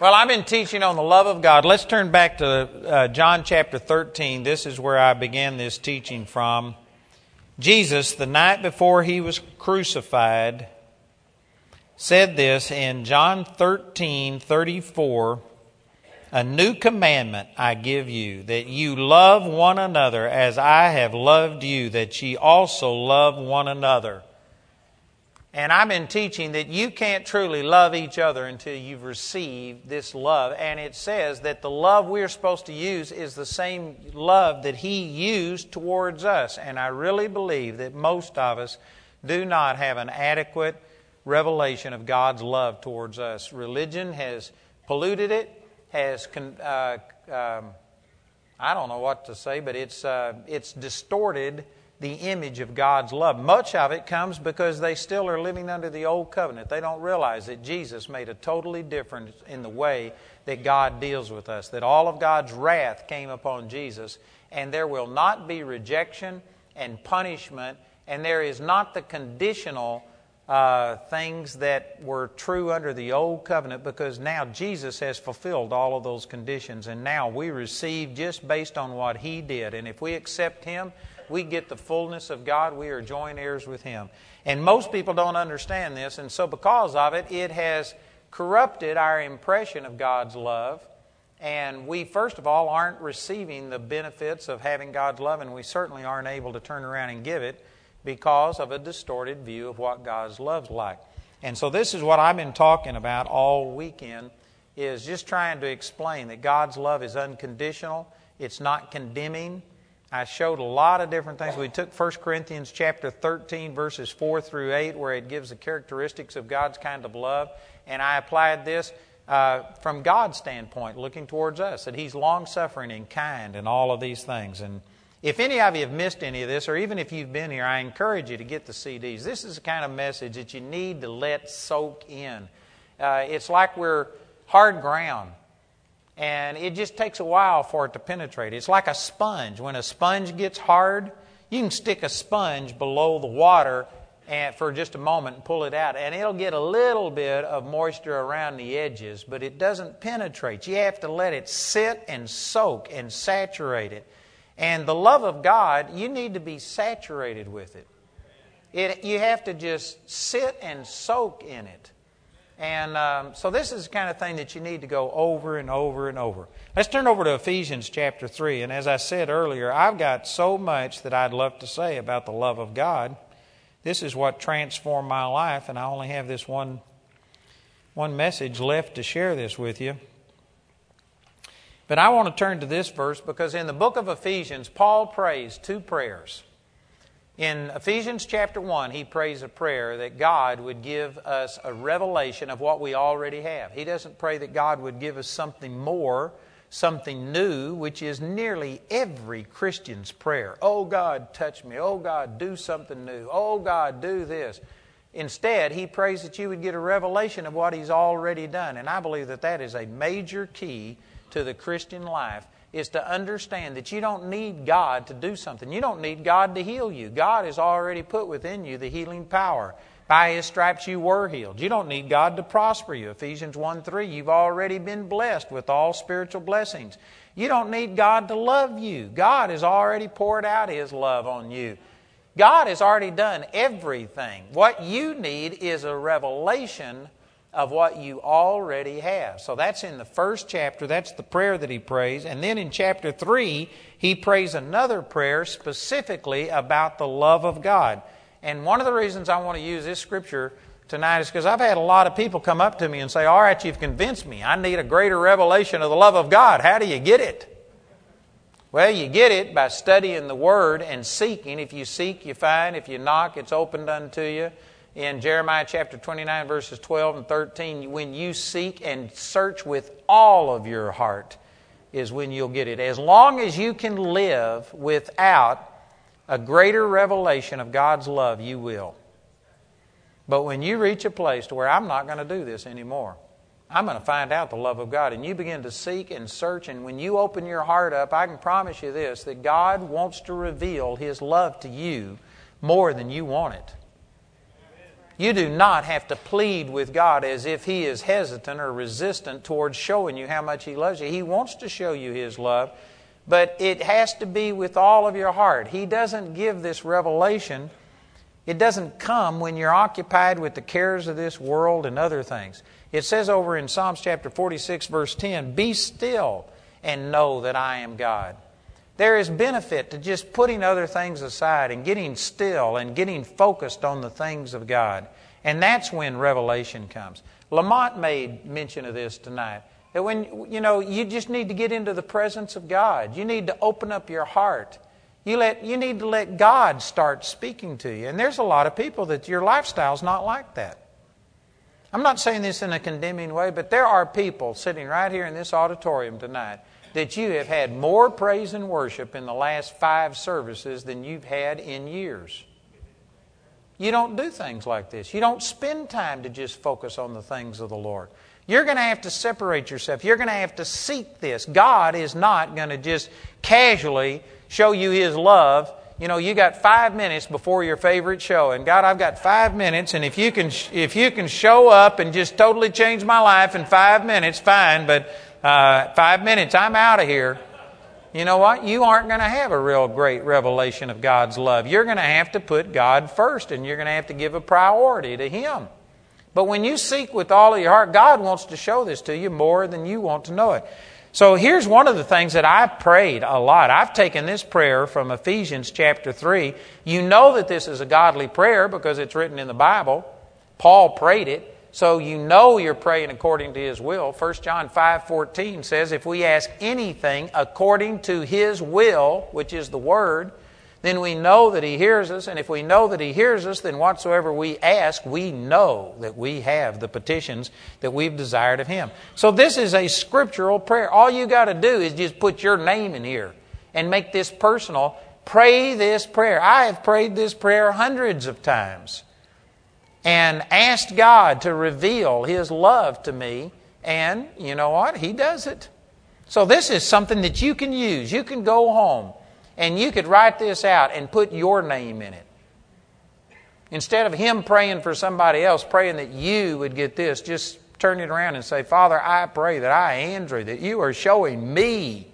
Well, I've been teaching on the love of God. Let's turn back to uh, John chapter 13. This is where I began this teaching from. Jesus, the night before he was crucified, said this in John 13 34 A new commandment I give you, that you love one another as I have loved you, that ye also love one another. And I've been teaching that you can't truly love each other until you've received this love. And it says that the love we're supposed to use is the same love that He used towards us. And I really believe that most of us do not have an adequate revelation of God's love towards us. Religion has polluted it, has, uh, um, I don't know what to say, but it's, uh, it's distorted the image of God's love. Much of it comes because they still are living under the old covenant. They don't realize that Jesus made a totally difference in the way that God deals with us, that all of God's wrath came upon Jesus, and there will not be rejection and punishment, and there is not the conditional uh, things that were true under the old covenant because now Jesus has fulfilled all of those conditions, and now we receive just based on what He did. And if we accept Him, we get the fullness of God. We are joint heirs with Him. And most people don't understand this, and so because of it, it has corrupted our impression of God's love. And we, first of all, aren't receiving the benefits of having God's love, and we certainly aren't able to turn around and give it because of a distorted view of what God's love's like. And so this is what I've been talking about all weekend is just trying to explain that God's love is unconditional, it's not condemning, I showed a lot of different things. We took 1 Corinthians chapter 13, verses 4 through 8, where it gives the characteristics of God's kind of love. And I applied this uh, from God's standpoint, looking towards us, that He's long suffering and kind and all of these things. And if any of you have missed any of this, or even if you've been here, I encourage you to get the CDs. This is the kind of message that you need to let soak in. Uh, it's like we're hard ground and it just takes a while for it to penetrate. It's like a sponge. When a sponge gets hard, you can stick a sponge below the water and for just a moment and pull it out, and it'll get a little bit of moisture around the edges, but it doesn't penetrate. You have to let it sit and soak and saturate it. And the love of God, you need to be saturated with it. it you have to just sit and soak in it. And um, so this is the kind of thing that you need to go over and over and over. Let's turn over to Ephesians chapter 3. And as I said earlier, I've got so much that I'd love to say about the love of God. This is what transformed my life, and I only have this one, one message left to share this with you. But I want to turn to this verse because in the book of Ephesians, Paul prays two prayers. In Ephesians chapter 1, he prays a prayer that God would give us a revelation of what we already have. He doesn't pray that God would give us something more, something new, which is nearly every Christian's prayer. Oh God, touch me. Oh God, do something new. Oh God, do this. Instead, he prays that you would get a revelation of what he's already done. And I believe that that is a major key to the Christian life is to understand that you don't need God to do something. You don't need God to heal you. God has already put within you the healing power. By his stripes you were healed. You don't need God to prosper you. Ephesians 1 3, you've already been blessed with all spiritual blessings. You don't need God to love you. God has already poured out his love on you. God has already done everything. What you need is a revelation of what you already have. So that's in the first chapter. That's the prayer that he prays. And then in chapter 3, he prays another prayer specifically about the love of God. And one of the reasons I want to use this scripture tonight is because I've had a lot of people come up to me and say, All right, you've convinced me. I need a greater revelation of the love of God. How do you get it? Well, you get it by studying the Word and seeking. If you seek, you find. If you knock, it's opened unto you in Jeremiah chapter 29, verses 12 and 13, when you seek and search with all of your heart, is when you'll get it. As long as you can live without a greater revelation of God's love, you will. But when you reach a place to where I'm not going to do this anymore, I'm going to find out the love of God. And you begin to seek and search, and when you open your heart up, I can promise you this that God wants to reveal His love to you more than you want it. You do not have to plead with God as if He is hesitant or resistant towards showing you how much He loves you. He wants to show you His love, but it has to be with all of your heart. He doesn't give this revelation, it doesn't come when you're occupied with the cares of this world and other things. It says over in Psalms chapter 46, verse 10 Be still and know that I am God. There is benefit to just putting other things aside and getting still and getting focused on the things of God. And that's when revelation comes. Lamont made mention of this tonight. That when, you know, you just need to get into the presence of God. You need to open up your heart. You, let, you need to let God start speaking to you. And there's a lot of people that your lifestyle's not like that. I'm not saying this in a condemning way, but there are people sitting right here in this auditorium tonight that you have had more praise and worship in the last five services than you've had in years. You don't do things like this. You don't spend time to just focus on the things of the Lord. You're going to have to separate yourself. You're going to have to seek this. God is not going to just casually show you His love. You know, you got five minutes before your favorite show, and God, I've got five minutes, and if you can, if you can show up and just totally change my life in five minutes, fine. But uh, five minutes, I'm out of here. You know what? You aren't going to have a real great revelation of God's love. You're going to have to put God first, and you're going to have to give a priority to Him. But when you seek with all of your heart, God wants to show this to you more than you want to know it. So here's one of the things that I've prayed a lot. I've taken this prayer from Ephesians chapter 3. You know that this is a godly prayer because it's written in the Bible. Paul prayed it. So you know you're praying according to his will. 1 John 5:14 says if we ask anything according to his will, which is the word, then we know that he hears us, and if we know that he hears us, then whatsoever we ask, we know that we have the petitions that we've desired of him. So this is a scriptural prayer. All you got to do is just put your name in here and make this personal. Pray this prayer. I have prayed this prayer hundreds of times and asked God to reveal His love to me. And you know what? He does it. So this is something that you can use. You can go home and you could write this out and put your name in it. Instead of him praying for somebody else, praying that you would get this, just turn it around and say, Father, I pray that I, Andrew, that you are showing me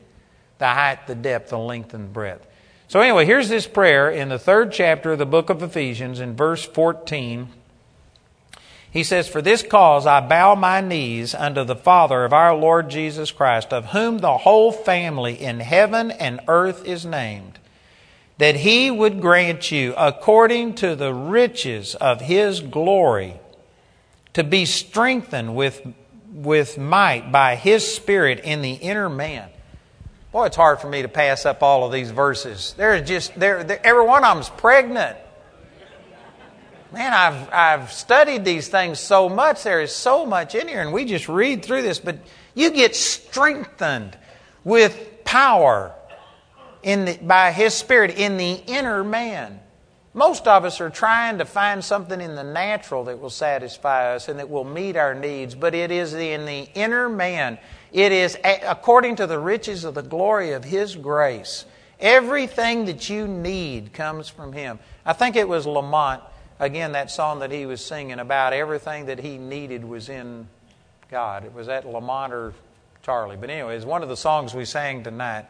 the height, the depth, the length, and breadth. So, anyway, here's this prayer in the third chapter of the book of Ephesians in verse 14. He says, For this cause I bow my knees unto the Father of our Lord Jesus Christ, of whom the whole family in heaven and earth is named, that he would grant you, according to the riches of his glory, to be strengthened with, with might by his Spirit in the inner man. Boy, it's hard for me to pass up all of these verses. They're just, they're every one of them's pregnant man, I've, I've studied these things so much. There is so much in here, and we just read through this, but you get strengthened with power in the, by His Spirit in the inner man. Most of us are trying to find something in the natural that will satisfy us and that will meet our needs, but it is in the inner man. It is according to the riches of the glory of His grace. Everything that you need comes from Him. I think it was Lamont again, that song that he was singing about everything that he needed was in God. It was that Lamont or Charlie. But anyway, it's one of the songs we sang tonight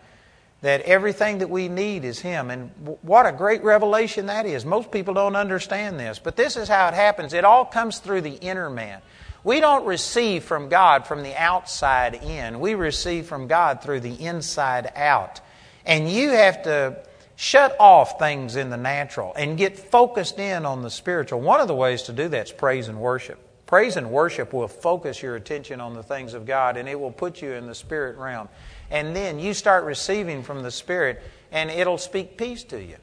that everything that we need is Him. And what a great revelation that is. Most people don't understand this, but this is how it happens. It all comes through the inner man. We don't receive from God from the outside in, we receive from God through the inside out. And you have to shut off things in the natural and get focused in on the spiritual. One of the ways to do that is praise and worship. Praise and worship will focus your attention on the things of God and it will put you in the spirit realm. And then you start receiving from the Spirit and it'll speak peace to you.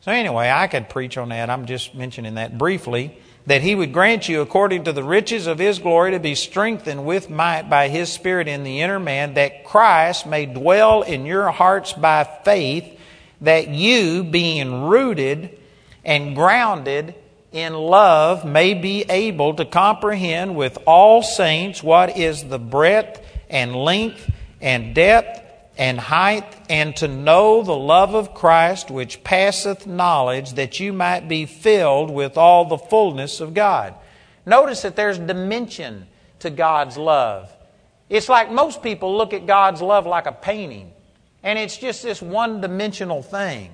So, anyway, I could preach on that. I'm just mentioning that briefly. That He would grant you, according to the riches of His glory, to be strengthened with might by His Spirit in the inner man, that Christ may dwell in your hearts by faith that you, being rooted and grounded in love, may be able to comprehend with all saints what is the breadth and length and depth and height, and to know the love of Christ which passeth knowledge, that you might be filled with all the fullness of God. Notice that there's dimension to God's love. It's like most people look at God's love like a painting, and it's just this one dimensional thing.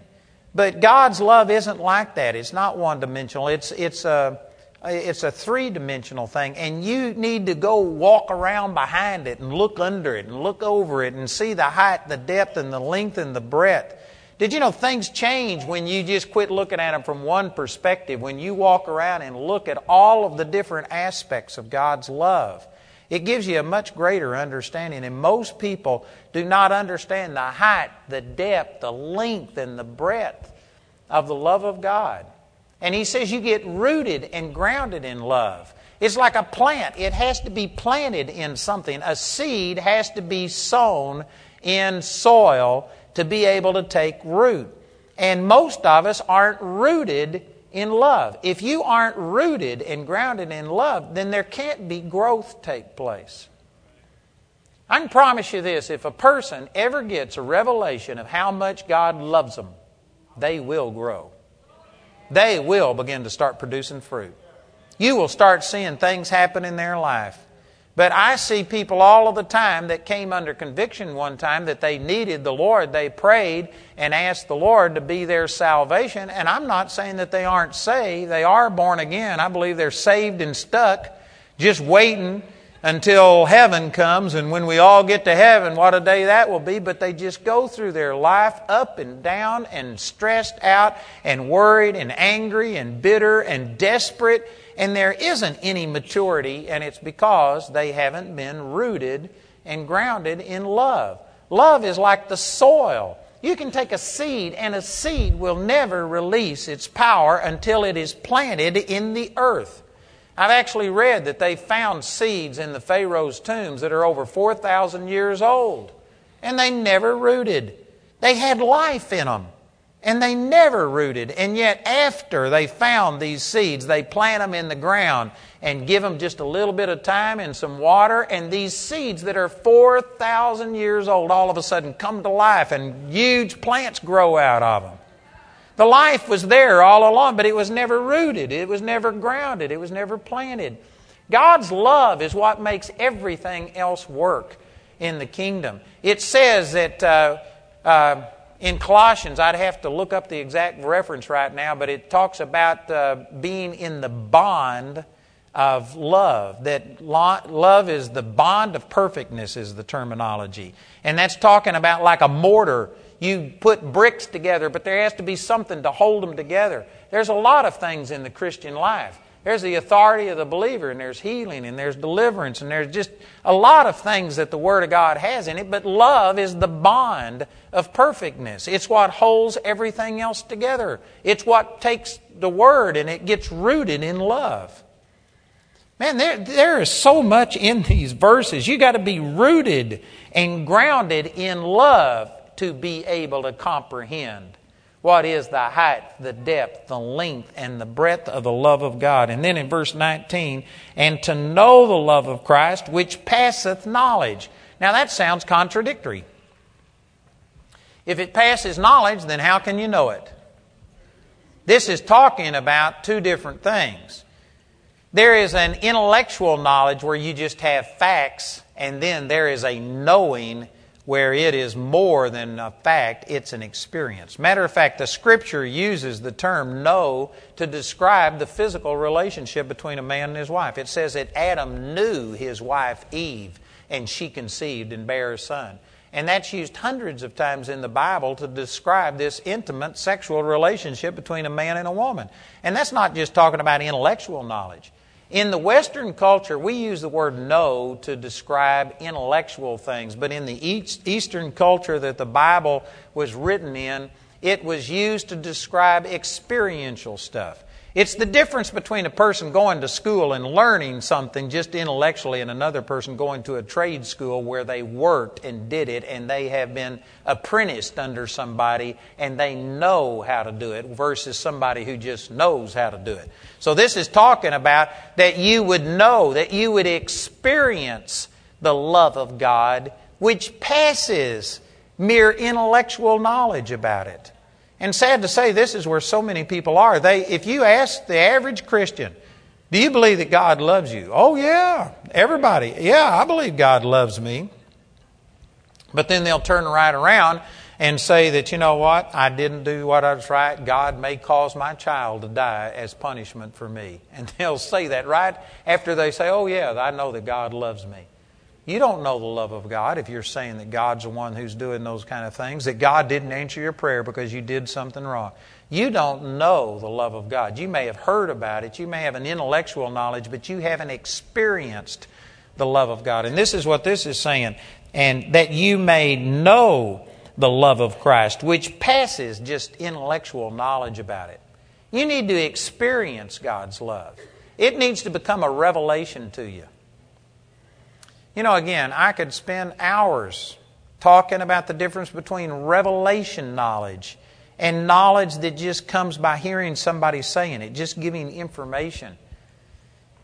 But God's love isn't like that. It's not one dimensional. It's, it's a, it's a three dimensional thing, and you need to go walk around behind it and look under it and look over it and see the height, the depth, and the length and the breadth. Did you know things change when you just quit looking at them from one perspective? When you walk around and look at all of the different aspects of God's love, it gives you a much greater understanding. And most people do not understand the height, the depth, the length, and the breadth of the love of God. And he says you get rooted and grounded in love. It's like a plant, it has to be planted in something. A seed has to be sown in soil to be able to take root. And most of us aren't rooted in love. If you aren't rooted and grounded in love, then there can't be growth take place. I can promise you this if a person ever gets a revelation of how much God loves them, they will grow they will begin to start producing fruit. You will start seeing things happen in their life. But I see people all of the time that came under conviction one time that they needed the Lord. They prayed and asked the Lord to be their salvation. And I'm not saying that they aren't saved. They are born again. I believe they're saved and stuck, just waiting until heaven comes. And when we all get to heaven, what a day that will be. But they just go through their life up and down and stressed out and worried and angry and bitter and desperate. And there isn't any maturity, and it's because they haven't been rooted and grounded in love. Love is like the soil. You can take a seed, and a seed will never release its power until it is planted in the earth. I've actually read that they found seeds in the Pharaoh's tombs that are over 4,000 years old, and they never rooted. They had life in them, and they never rooted. And yet, after they found these seeds, they plant them in the ground and give them just a little bit of time and some water, and these seeds that are 4,000 years old all of a sudden come to life, and huge plants grow out of them. The life was there all along, but it was never rooted, it was never grounded, it was never planted. God's love is what makes everything else work in the kingdom. It says that uh, uh, in Colossians, I'd have to look up the exact reference right now, but it talks about uh, being in the bond of love. That lo- love is the bond of perfectness, is the terminology. And that's talking about like a mortar you put bricks together, but there has to be something to hold them together. There's a lot of things in the Christian life. There's the authority of the believer, and there's healing, and there's deliverance, and there's just a lot of things that the Word of God has in it. But love is the bond of perfectness. It's what holds everything else together. It's what takes the Word and it gets rooted in love. Man, there, there is so much in these verses. You got to be rooted and grounded in love to be able to comprehend what is the height, the depth, the length, and the breadth of the love of God. And then in verse 19, and to know the love of Christ, which passeth knowledge. Now that sounds contradictory. If it passes knowledge, then how can you know it? This is talking about two different things. There is an intellectual knowledge where you just have facts, and then there is a knowing where it is more than a fact, it's an experience. Matter of fact, the scripture uses the term know to describe the physical relationship between a man and his wife. It says that Adam knew his wife Eve, and she conceived and bare a son. And that's used hundreds of times in the Bible to describe this intimate sexual relationship between a man and a woman. And that's not just talking about intellectual knowledge. In the Western culture, we use the word know to describe intellectual things, but in the Eastern culture that the Bible was written in, it was used to describe experiential stuff. It's the difference between a person going to school and learning something just intellectually and another person going to a trade school where they worked and did it and they have been apprenticed under somebody and they know how to do it versus somebody who just knows how to do it. So this is talking about that you would know, that you would experience the love of God which passes mere intellectual knowledge about it. And sad to say, this is where so many people are. They, if you ask the average Christian, do you believe that God loves you? Oh, yeah. Everybody. Yeah, I believe God loves me. But then they'll turn right around and say that, you know what, I didn't do what I was right. God may cause my child to die as punishment for me. And they'll say that right after they say, oh, yeah, I know that God loves me. You don't know the love of God if you're saying that God's the one who's doing those kind of things, that God didn't answer your prayer because you did something wrong. You don't know the love of God. You may have heard about it, you may have an intellectual knowledge, but you haven't experienced the love of God. And this is what this is saying. And that you may know the love of Christ, which passes just intellectual knowledge about it. You need to experience God's love. It needs to become a revelation to you. You know, again, I could spend hours talking about the difference between revelation knowledge and knowledge that just comes by hearing somebody saying it, just giving information.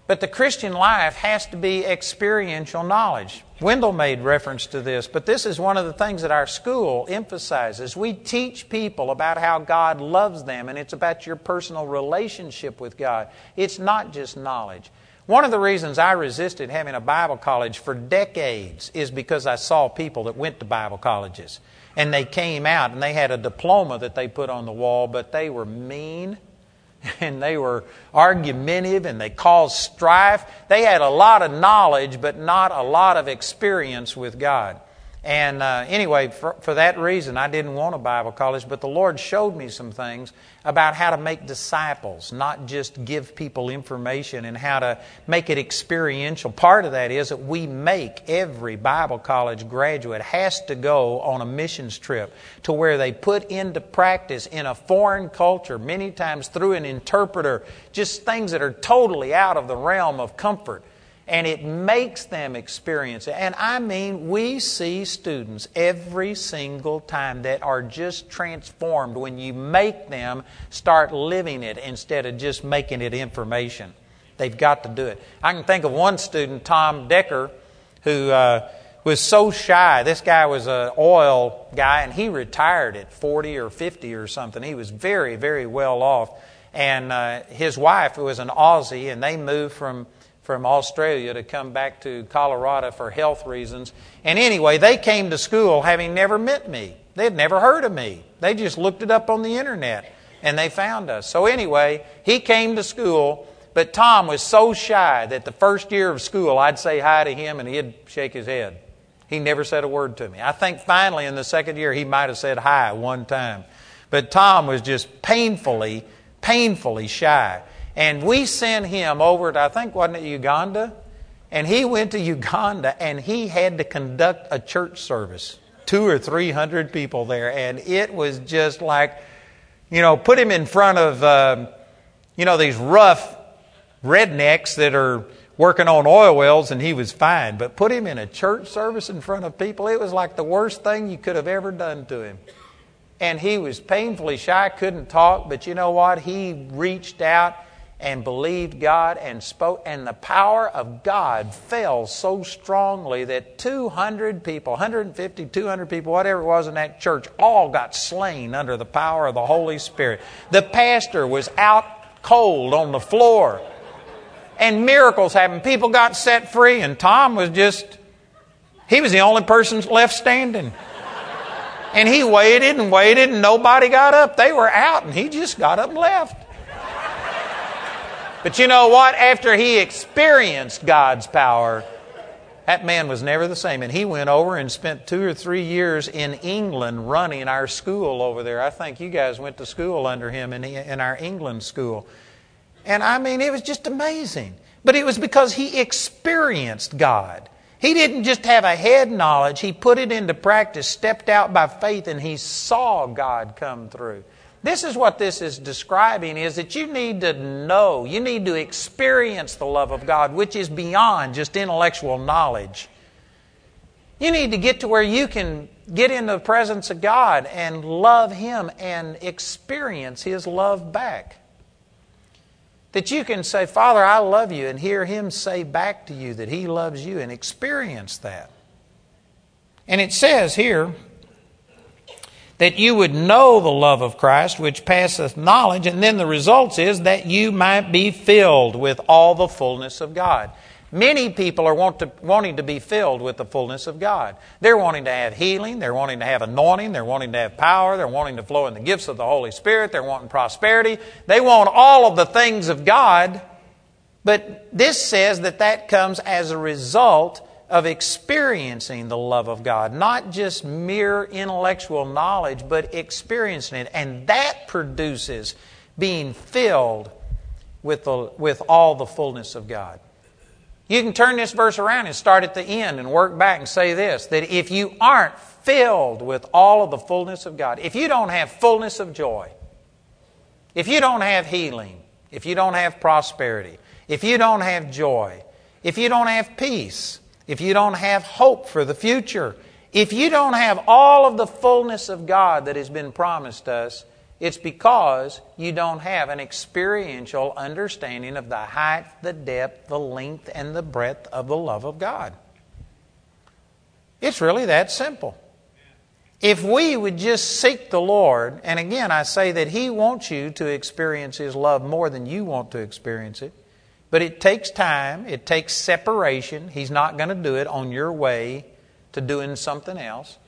But the Christian life has to be experiential knowledge. Wendell made reference to this, but this is one of the things that our school emphasizes. We teach people about how God loves them, and it's about your personal relationship with God. It's not just knowledge. One of the reasons I resisted having a Bible college for decades is because I saw people that went to Bible colleges and they came out and they had a diploma that they put on the wall, but they were mean and they were argumentative and they caused strife. They had a lot of knowledge, but not a lot of experience with God. And uh, anyway, for, for that reason, I didn't want a Bible college, but the Lord showed me some things about how to make disciples, not just give people information and how to make it experiential. Part of that is that we make every Bible college graduate has to go on a missions trip to where they put into practice in a foreign culture, many times through an interpreter, just things that are totally out of the realm of comfort and it makes them experience it. And I mean, we see students every single time that are just transformed when you make them start living it instead of just making it information. They've got to do it. I can think of one student, Tom Decker, who uh, was so shy. This guy was an oil guy, and he retired at 40 or 50 or something. He was very, very well off. And uh, his wife was an Aussie, and they moved from from Australia to come back to Colorado for health reasons. And anyway, they came to school having never met me. They had never heard of me. They just looked it up on the internet and they found us. So anyway, he came to school, but Tom was so shy that the first year of school I'd say hi to him and he'd shake his head. He never said a word to me. I think finally in the second year he might have said hi one time. But Tom was just painfully, painfully shy. And we sent him over to, I think, wasn't it Uganda? And he went to Uganda and he had to conduct a church service. Two or three hundred people there. And it was just like, you know, put him in front of, uh, you know, these rough rednecks that are working on oil wells and he was fine. But put him in a church service in front of people, it was like the worst thing you could have ever done to him. And he was painfully shy, couldn't talk, but you know what? He reached out and believed God and spoke, and the power of God fell so strongly that 200 people, 150, 200 people, whatever it was in that church, all got slain under the power of the Holy Spirit. The pastor was out cold on the floor, and miracles happened. People got set free, and Tom was just, he was the only person left standing. And he waited and waited, and nobody got up. They were out, and he just got up and left. But you know what? After he experienced God's power, that man was never the same. And he went over and spent two or three years in England running our school over there. I think you guys went to school under him in, in our England school. And I mean, it was just amazing. But it was because he experienced God. He didn't just have a head knowledge, he put it into practice, stepped out by faith, and he saw God come through. This is what this is describing is that you need to know, you need to experience the love of God, which is beyond just intellectual knowledge. You need to get to where you can get into the presence of God and love Him and experience His love back. That you can say, Father, I love you, and hear Him say back to you that He loves you and experience that. And it says here, that you would know the love of Christ, which passeth knowledge, and then the result is that you might be filled with all the fullness of God. Many people are want to, wanting to be filled with the fullness of God. They're wanting to have healing, they're wanting to have anointing, they're wanting to have power, they're wanting to flow in the gifts of the Holy Spirit, they're wanting prosperity. They want all of the things of God, but this says that that comes as a result of experiencing the love of God, not just mere intellectual knowledge, but experiencing it. And that produces being filled with, the, with all the fullness of God. You can turn this verse around and start at the end and work back and say this that if you aren't filled with all of the fullness of God, if you don't have fullness of joy, if you don't have healing, if you don't have prosperity, if you don't have joy, if you don't have peace, if you don't have hope for the future, if you don't have all of the fullness of God that has been promised us, it's because you don't have an experiential understanding of the height, the depth, the length, and the breadth of the love of God. It's really that simple. If we would just seek the Lord, and again, I say that He wants you to experience His love more than you want to experience it. But it takes time, it takes separation. He's not going to do it on your way to doing something else.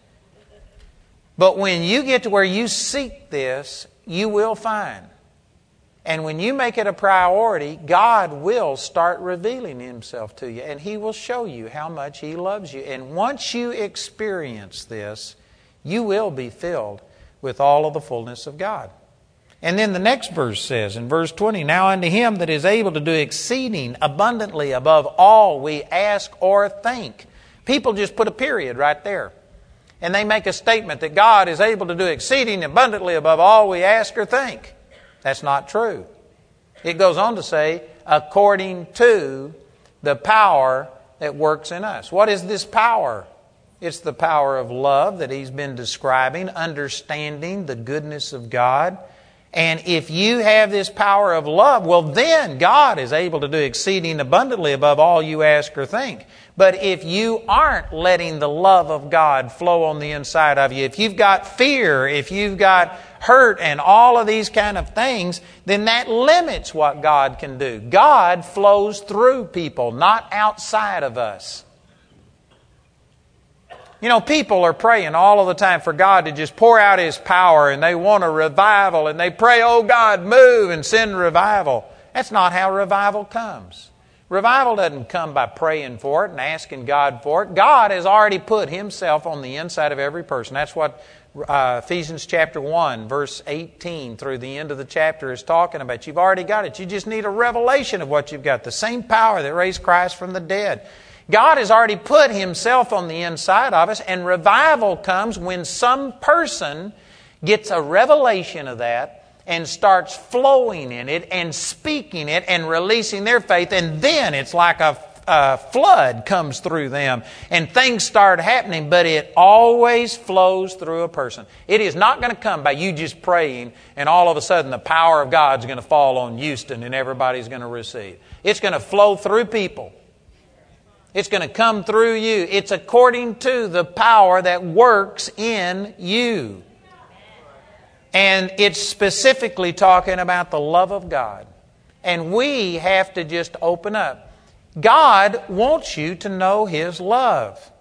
But when you get to where you seek this, you will find. And when you make it a priority, God will start revealing Himself to you and He will show you how much He loves you. And once you experience this, you will be filled with all of the fullness of God. And then the next verse says in verse 20, Now unto him that is able to do exceeding abundantly above all we ask or think. People just put a period right there. And they make a statement that God is able to do exceeding abundantly above all we ask or think. That's not true. It goes on to say, according to the power that works in us. What is this power? It's the power of love that he's been describing, understanding the goodness of God and if you have this power of love, well, then God is able to do exceeding abundantly above all you ask or think. But if you aren't letting the love of God flow on the inside of you, if you've got fear, if you've got hurt and all of these kind of things, then that limits what God can do. God flows through people, not outside of us. You know, people are praying all of the time for God to just pour out His power and they want a revival and they pray, oh God, move and send revival. That's not how revival comes. Revival doesn't come by praying for it and asking God for it. God has already put Himself on the inside of every person. That's what uh, Ephesians chapter 1, verse 18 through the end of the chapter is talking about. You've already got it. You just need a revelation of what you've got. The same power that raised Christ from the dead. God has already put Himself on the inside of us, and revival comes when some person gets a revelation of that and starts flowing in it and speaking it and releasing their faith, and then it's like a, a flood comes through them and things start happening, but it always flows through a person. It is not going to come by you just praying and all of a sudden the power of God's going to fall on Houston and everybody's going to receive. It's going to flow through people. It's going to come through you. It's according to the power that works in you. And it's specifically talking about the love of God. And we have to just open up. God wants you to know His love.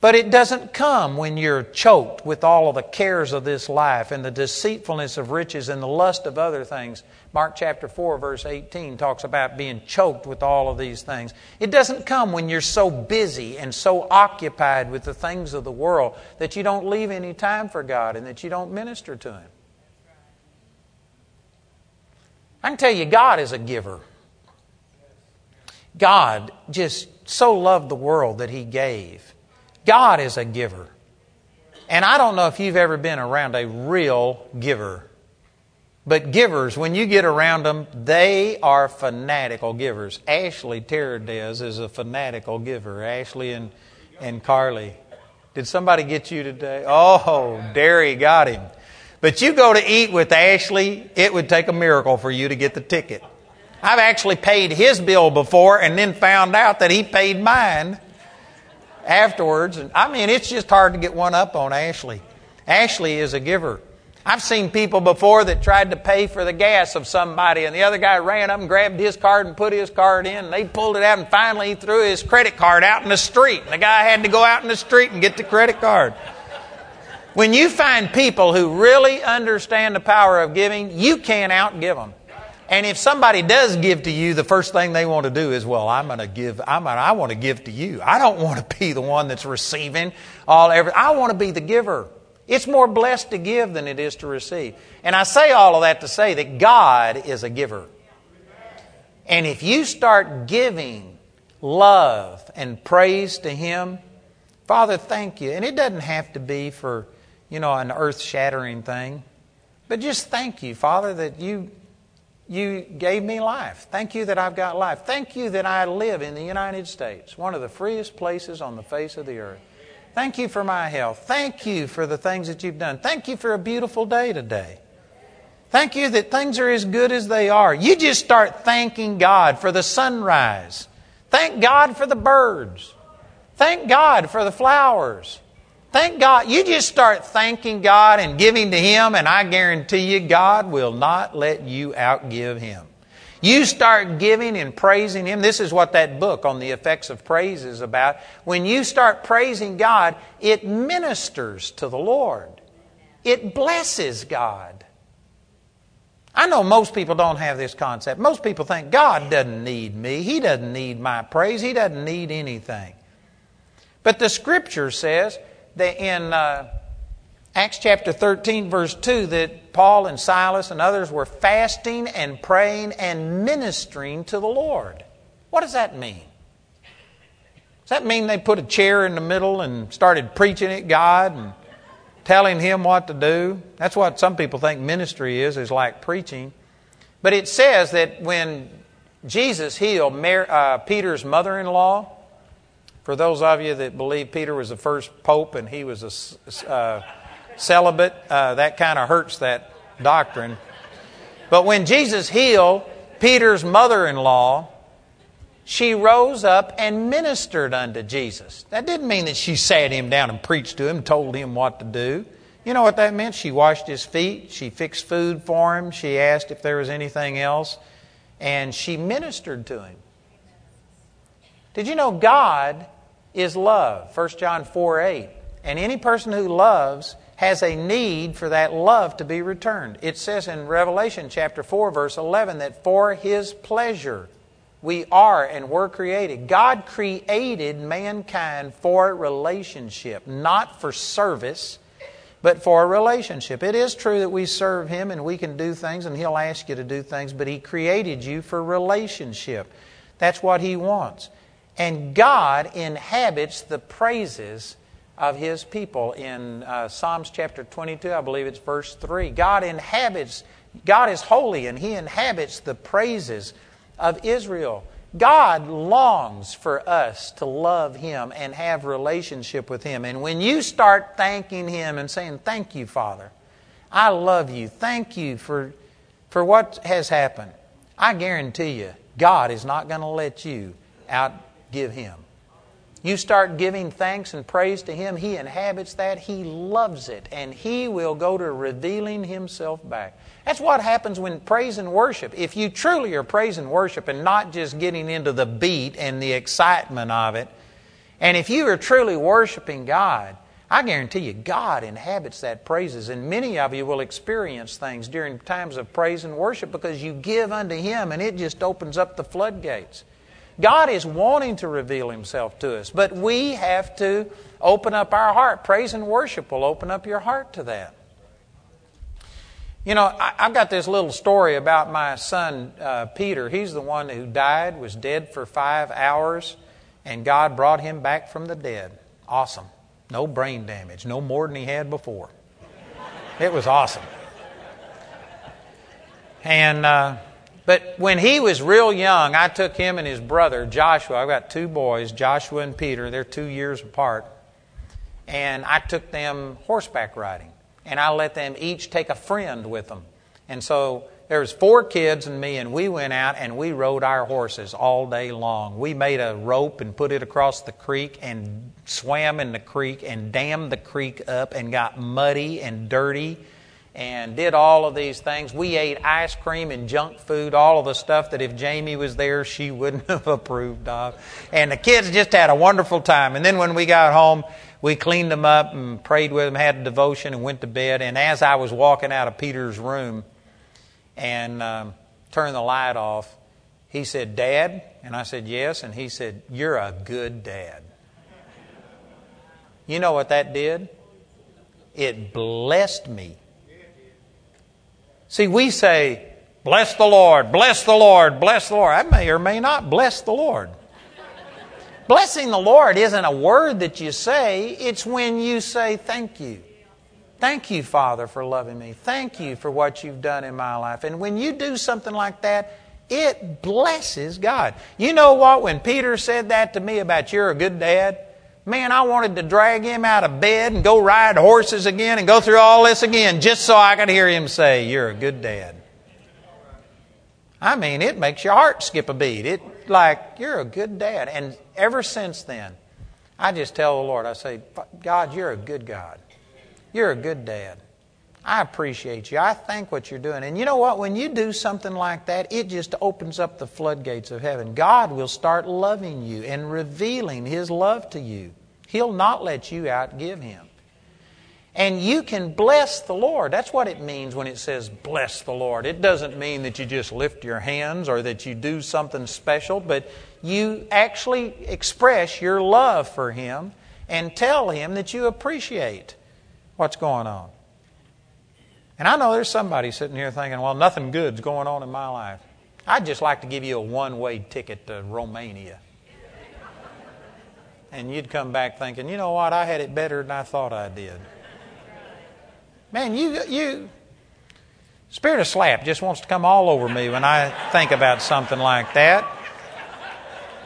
But it doesn't come when you're choked with all of the cares of this life and the deceitfulness of riches and the lust of other things. Mark chapter 4, verse 18 talks about being choked with all of these things. It doesn't come when you're so busy and so occupied with the things of the world that you don't leave any time for God and that you don't minister to Him. I can tell you, God is a giver. God just so loved the world that He gave. God is a giver. And I don't know if you've ever been around a real giver. But givers, when you get around them, they are fanatical givers. Ashley Terradez is a fanatical giver. Ashley and, and Carly. Did somebody get you today? Oh, Derry got him. But you go to eat with Ashley, it would take a miracle for you to get the ticket. I've actually paid his bill before and then found out that he paid mine afterwards. And I mean, it's just hard to get one up on Ashley. Ashley is a giver. I've seen people before that tried to pay for the gas of somebody, and the other guy ran up and grabbed his card and put his card in, and they pulled it out, and finally he threw his credit card out in the street. And the guy had to go out in the street and get the credit card. When you find people who really understand the power of giving, you can't outgive them. And if somebody does give to you, the first thing they want to do is, well, I'm going to give. I'm gonna, I want to give to you. I don't want to be the one that's receiving all every. I want to be the giver. It's more blessed to give than it is to receive. And I say all of that to say that God is a giver. And if you start giving love and praise to Him, Father, thank you. And it doesn't have to be for, you know, an earth shattering thing. But just thank you, Father, that you, you gave me life. Thank you that I've got life. Thank you that I live in the United States, one of the freest places on the face of the earth. Thank you for my health. Thank you for the things that you've done. Thank you for a beautiful day today. Thank you that things are as good as they are. You just start thanking God for the sunrise. Thank God for the birds. Thank God for the flowers. Thank God. You just start thanking God and giving to Him, and I guarantee you, God will not let you outgive Him. You start giving and praising Him. This is what that book on the effects of praise is about. When you start praising God, it ministers to the Lord, it blesses God. I know most people don't have this concept. Most people think God doesn't need me, He doesn't need my praise, He doesn't need anything. But the Scripture says that in. Uh, Acts chapter 13, verse 2, that Paul and Silas and others were fasting and praying and ministering to the Lord. What does that mean? Does that mean they put a chair in the middle and started preaching at God and telling Him what to do? That's what some people think ministry is, is like preaching. But it says that when Jesus healed uh, Peter's mother in law, for those of you that believe Peter was the first pope and he was a. Uh, celibate, uh, that kind of hurts that doctrine. But when Jesus healed Peter's mother in law, she rose up and ministered unto Jesus. That didn't mean that she sat him down and preached to him, told him what to do. You know what that meant? She washed his feet, she fixed food for him, she asked if there was anything else, and she ministered to him. Did you know God is love? 1 John 4 8. And any person who loves has a need for that love to be returned. It says in Revelation chapter 4, verse 11, that for His pleasure we are and were created. God created mankind for relationship, not for service, but for a relationship. It is true that we serve Him and we can do things and He'll ask you to do things, but He created you for relationship. That's what He wants. And God inhabits the praises of his people. In uh, Psalms chapter 22, I believe it's verse 3. God inhabits, God is holy, and he inhabits the praises of Israel. God longs for us to love Him and have relationship with Him. And when you start thanking Him and saying, Thank you, Father, I love you, thank you for, for what has happened, I guarantee you, God is not going to let you outgive Him. You start giving thanks and praise to Him, He inhabits that, He loves it, and He will go to revealing Himself back. That's what happens when praise and worship. If you truly are praise and worship and not just getting into the beat and the excitement of it, and if you are truly worshiping God, I guarantee you, God inhabits that praises. And many of you will experience things during times of praise and worship because you give unto Him and it just opens up the floodgates. God is wanting to reveal Himself to us, but we have to open up our heart. Praise and worship will open up your heart to that. You know, I, have got this little story about my son uh, Peter. He's the one who died, was dead for five hours, and God brought him back from the dead. Awesome. No brain damage, no more than he had before. It was awesome. And uh, but when he was real young, I took him and his brother, Joshua. I've got two boys, Joshua and Peter. They're two years apart. And I took them horseback riding. And I let them each take a friend with them. And so There was four kids and me, and we went out and we rode our horses all day long. We made a rope and put it across the creek and swam in the creek and dammed the creek up and got muddy and dirty and did all of these things. We ate ice cream and junk food, all of the stuff that if Jamie was there, she wouldn't have approved of. And the kids just had a wonderful time. And then when we got home, we cleaned them up and prayed with them, had a devotion, and went to bed. And as I was walking out of Peter's room and um, turned the light off, he said, Dad? And I said, Yes. And he said, You're a good dad. You know what that did? It blessed me. See, we say, Bless the Lord, bless the Lord, bless the Lord. I may or may not bless the Lord. Blessing the Lord isn't a word that you say, it's when you say, Thank you. Thank you, Father, for loving me. Thank you for what you've done in my life. And when you do something like that, it blesses God. You know what? When Peter said that to me about you're a good dad, man, I wanted to drag him out of bed and go ride horses again and go through all this again just so I could hear him say, You're a good dad. I mean, it makes your heart skip a beat. It like you're a good dad. And ever since then, I just tell the Lord, I say, God, you're a good God. You're a good dad. I appreciate you. I thank what you're doing. And you know what? When you do something like that, it just opens up the floodgates of heaven. God will start loving you and revealing His love to you. He'll not let you outgive Him. And you can bless the Lord. That's what it means when it says bless the Lord. It doesn't mean that you just lift your hands or that you do something special, but you actually express your love for Him and tell Him that you appreciate what's going on. And I know there's somebody sitting here thinking, well, nothing good's going on in my life. I'd just like to give you a one way ticket to Romania. And you'd come back thinking, you know what, I had it better than I thought I did. Man, you, you, spirit of slap just wants to come all over me when I think about something like that.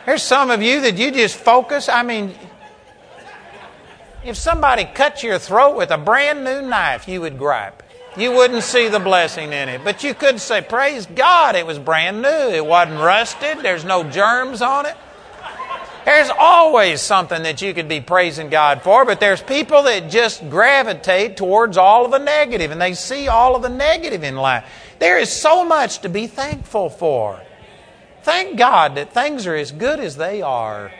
There's some of you that you just focus. I mean, if somebody cut your throat with a brand new knife, you would gripe. You wouldn't see the blessing in it. But you could say, Praise God, it was brand new. It wasn't rusted. There's no germs on it. There's always something that you could be praising God for, but there's people that just gravitate towards all of the negative and they see all of the negative in life. There is so much to be thankful for. Thank God that things are as good as they are.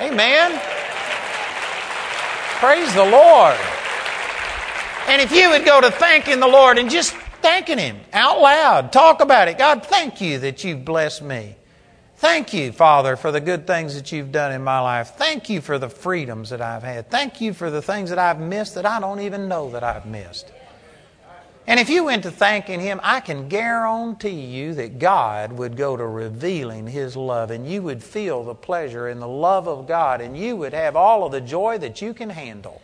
Amen. Praise the Lord. And if you would go to thanking the Lord and just thanking Him out loud, talk about it. God, thank you that you've blessed me. Thank you, Father, for the good things that you've done in my life. Thank you for the freedoms that I've had. Thank you for the things that I've missed that I don't even know that I've missed. And if you went to thanking Him, I can guarantee you that God would go to revealing His love and you would feel the pleasure and the love of God and you would have all of the joy that you can handle.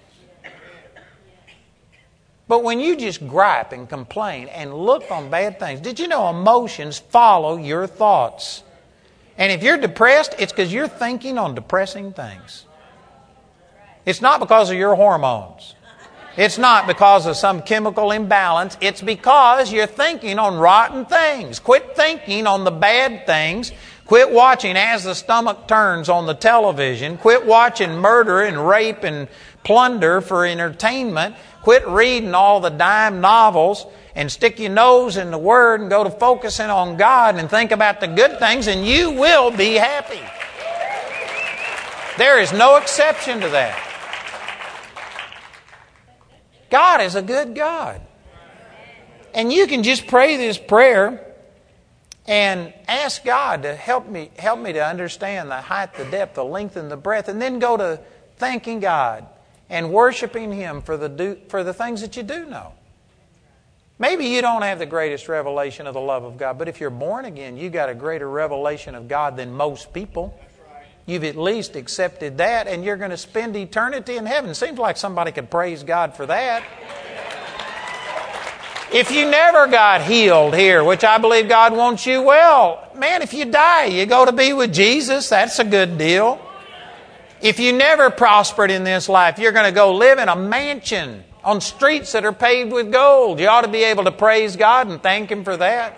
But when you just gripe and complain and look on bad things, did you know emotions follow your thoughts? And if you're depressed, it's because you're thinking on depressing things. It's not because of your hormones. It's not because of some chemical imbalance. It's because you're thinking on rotten things. Quit thinking on the bad things. Quit watching as the stomach turns on the television. Quit watching murder and rape and plunder for entertainment. Quit reading all the dime novels and stick your nose in the Word and go to focusing on God and think about the good things, and you will be happy. There is no exception to that. God is a good God. And you can just pray this prayer and ask God to help me help me to understand the height, the depth, the length, and the breadth, and then go to thanking God and worshiping Him for the, do, for the things that you do know. Maybe you don't have the greatest revelation of the love of God, but if you're born again, you've got a greater revelation of God than most people. You've at least accepted that, and you're going to spend eternity in heaven. Seems like somebody could praise God for that. If you never got healed here, which I believe God wants you, well, man, if you die, you go to be with Jesus. That's a good deal. If you never prospered in this life, you're going to go live in a mansion on streets that are paved with gold. You ought to be able to praise God and thank Him for that.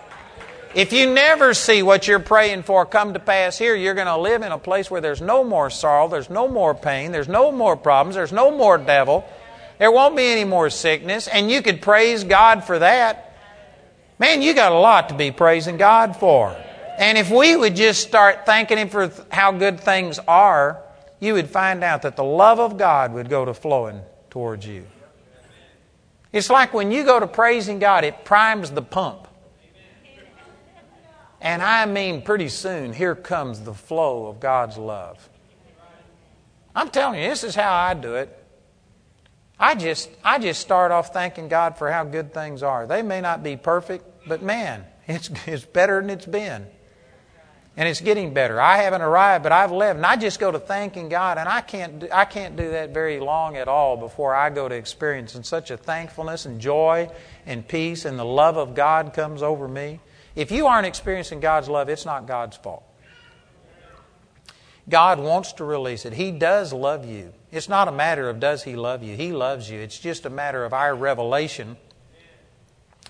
If you never see what you're praying for come to pass here, you're going to live in a place where there's no more sorrow, there's no more pain, there's no more problems, there's no more devil, there won't be any more sickness, and you could praise God for that. Man, you got a lot to be praising God for. And if we would just start thanking Him for how good things are, you would find out that the love of God would go to flowing towards you. It's like when you go to praising God, it primes the pump. And I mean, pretty soon, here comes the flow of God's love. I'm telling you, this is how I do it. I just, I just start off thanking God for how good things are. They may not be perfect, but man, it's, it's better than it's been. And it's getting better. I haven't arrived, but I've lived. And I just go to thanking God, and I can't, do, I can't do that very long at all before I go to experiencing such a thankfulness and joy and peace, and the love of God comes over me. If you aren't experiencing God's love, it's not God's fault. God wants to release it. He does love you. It's not a matter of does He love you. He loves you. It's just a matter of our revelation.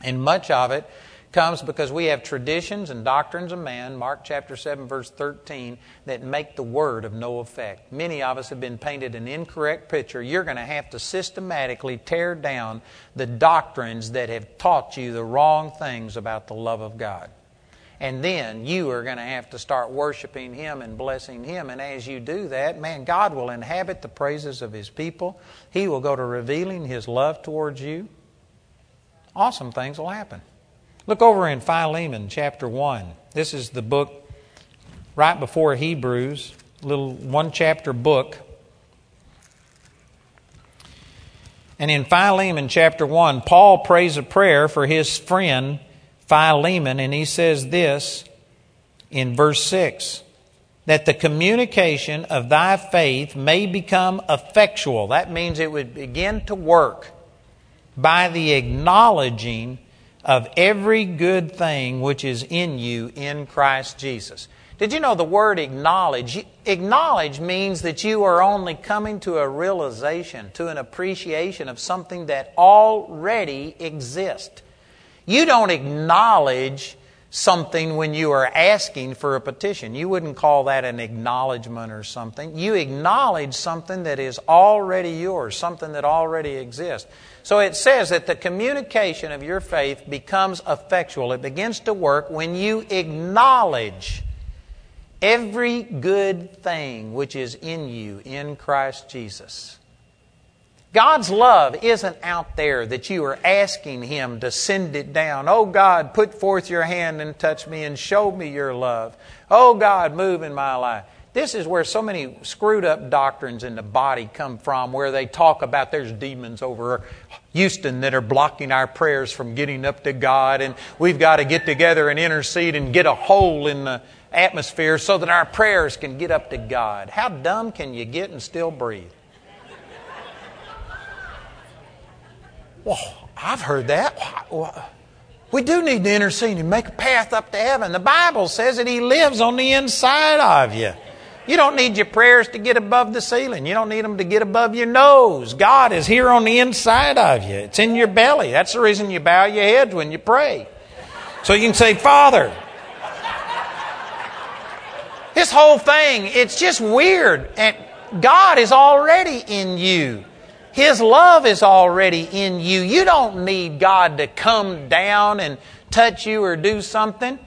And much of it comes because we have traditions and doctrines of man, Mark chapter 7, verse 13, that make the word of no effect. Many of us have been painted an incorrect picture. You're going to have to systematically tear down the doctrines that have taught you the wrong things about the love of God. And then you are going to have to start worshiping Him and blessing Him. And as you do that, man, God will inhabit the praises of His people. He will go to revealing His love towards you. Awesome things will happen. Look over in Philemon chapter 1. This is the book right before Hebrews, little one chapter book. And in Philemon chapter 1, Paul prays a prayer for his friend Philemon, and he says this in verse 6 that the communication of thy faith may become effectual. That means it would begin to work by the acknowledging of every good thing which is in you in Christ Jesus. Did you know the word acknowledge? Acknowledge means that you are only coming to a realization, to an appreciation of something that already exists. You don't acknowledge something when you are asking for a petition. You wouldn't call that an acknowledgement or something. You acknowledge something that is already yours, something that already exists. So it says that the communication of your faith becomes effectual. It begins to work when you acknowledge every good thing which is in you in Christ Jesus. God's love isn't out there that you are asking Him to send it down. Oh God, put forth your hand and touch me and show me your love. Oh God, move in my life. This is where so many screwed up doctrines in the body come from, where they talk about there's demons over Houston that are blocking our prayers from getting up to God, and we've got to get together and intercede and get a hole in the atmosphere so that our prayers can get up to God. How dumb can you get and still breathe? Well, I've heard that. We do need to intercede and make a path up to heaven. The Bible says that He lives on the inside of you. You don't need your prayers to get above the ceiling. You don't need them to get above your nose. God is here on the inside of you. It's in your belly. That's the reason you bow your head when you pray. So you can say, Father. This whole thing, it's just weird. And God is already in you. His love is already in you. You don't need God to come down and touch you or do something.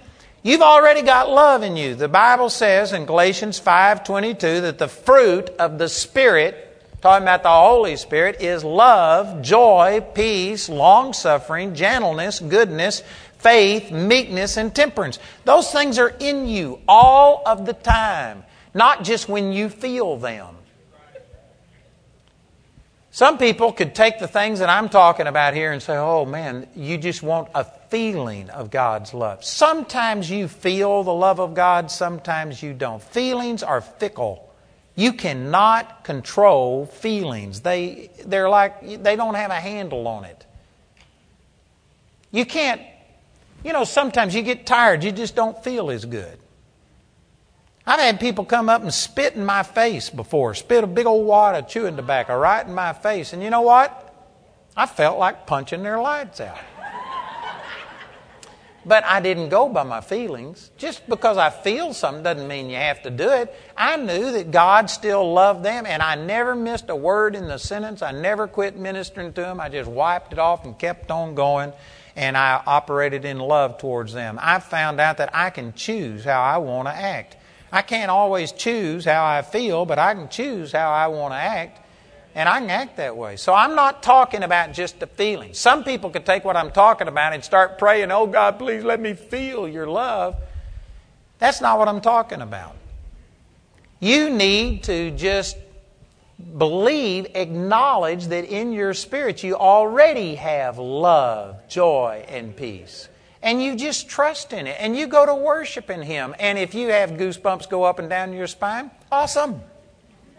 You've already got love in you. The Bible says in Galatians 5:22 that the fruit of the Spirit, talking about the Holy Spirit, is love, joy, peace, long-suffering, gentleness, goodness, faith, meekness, and temperance. Those things are in you all of the time, not just when you feel them. Some people could take the things that I'm talking about here and say, oh man, you just want a feeling of God's love. Sometimes you feel the love of God, sometimes you don't. Feelings are fickle. You cannot control feelings. They, they're like, they don't have a handle on it. You can't, you know, sometimes you get tired, you just don't feel as good. I've had people come up and spit in my face before, spit a big old wad of chewing tobacco right in my face. And you know what? I felt like punching their lights out. But I didn't go by my feelings. Just because I feel something doesn't mean you have to do it. I knew that God still loved them, and I never missed a word in the sentence. I never quit ministering to them. I just wiped it off and kept on going, and I operated in love towards them. I found out that I can choose how I want to act. I can't always choose how I feel, but I can choose how I want to act and I can act that way. So I'm not talking about just the feeling. Some people could take what I'm talking about and start praying, Oh God, please let me feel your love. That's not what I'm talking about. You need to just believe, acknowledge that in your spirit you already have love, joy, and peace. And you just trust in it. And you go to worship in Him. And if you have goosebumps go up and down your spine, awesome.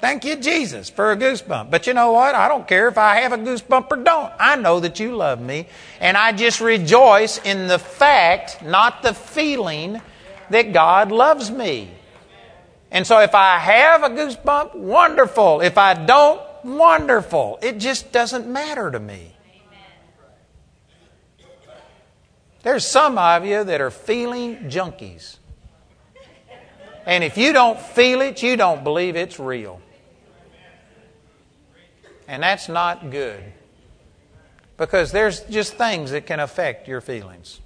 Thank you, Jesus, for a goosebump. But you know what? I don't care if I have a goosebump or don't. I know that you love me. And I just rejoice in the fact, not the feeling, that God loves me. And so if I have a goosebump, wonderful. If I don't, wonderful. It just doesn't matter to me. There's some of you that are feeling junkies. And if you don't feel it, you don't believe it's real. And that's not good. Because there's just things that can affect your feelings.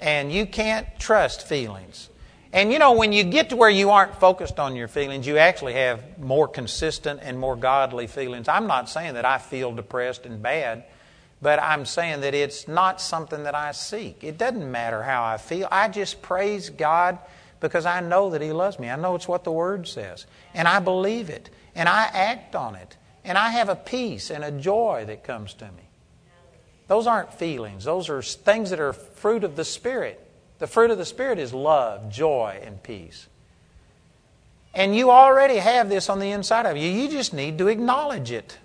And you can't trust feelings. And you know, when you get to where you aren't focused on your feelings, you actually have more consistent and more godly feelings. I'm not saying that I feel depressed and bad, but I'm saying that it's not something that I seek. It doesn't matter how I feel. I just praise God because I know that He loves me. I know it's what the Word says. And I believe it. And I act on it. And I have a peace and a joy that comes to me. Those aren't feelings, those are things that are fruit of the Spirit. The fruit of the Spirit is love, joy, and peace. And you already have this on the inside of you. You just need to acknowledge it.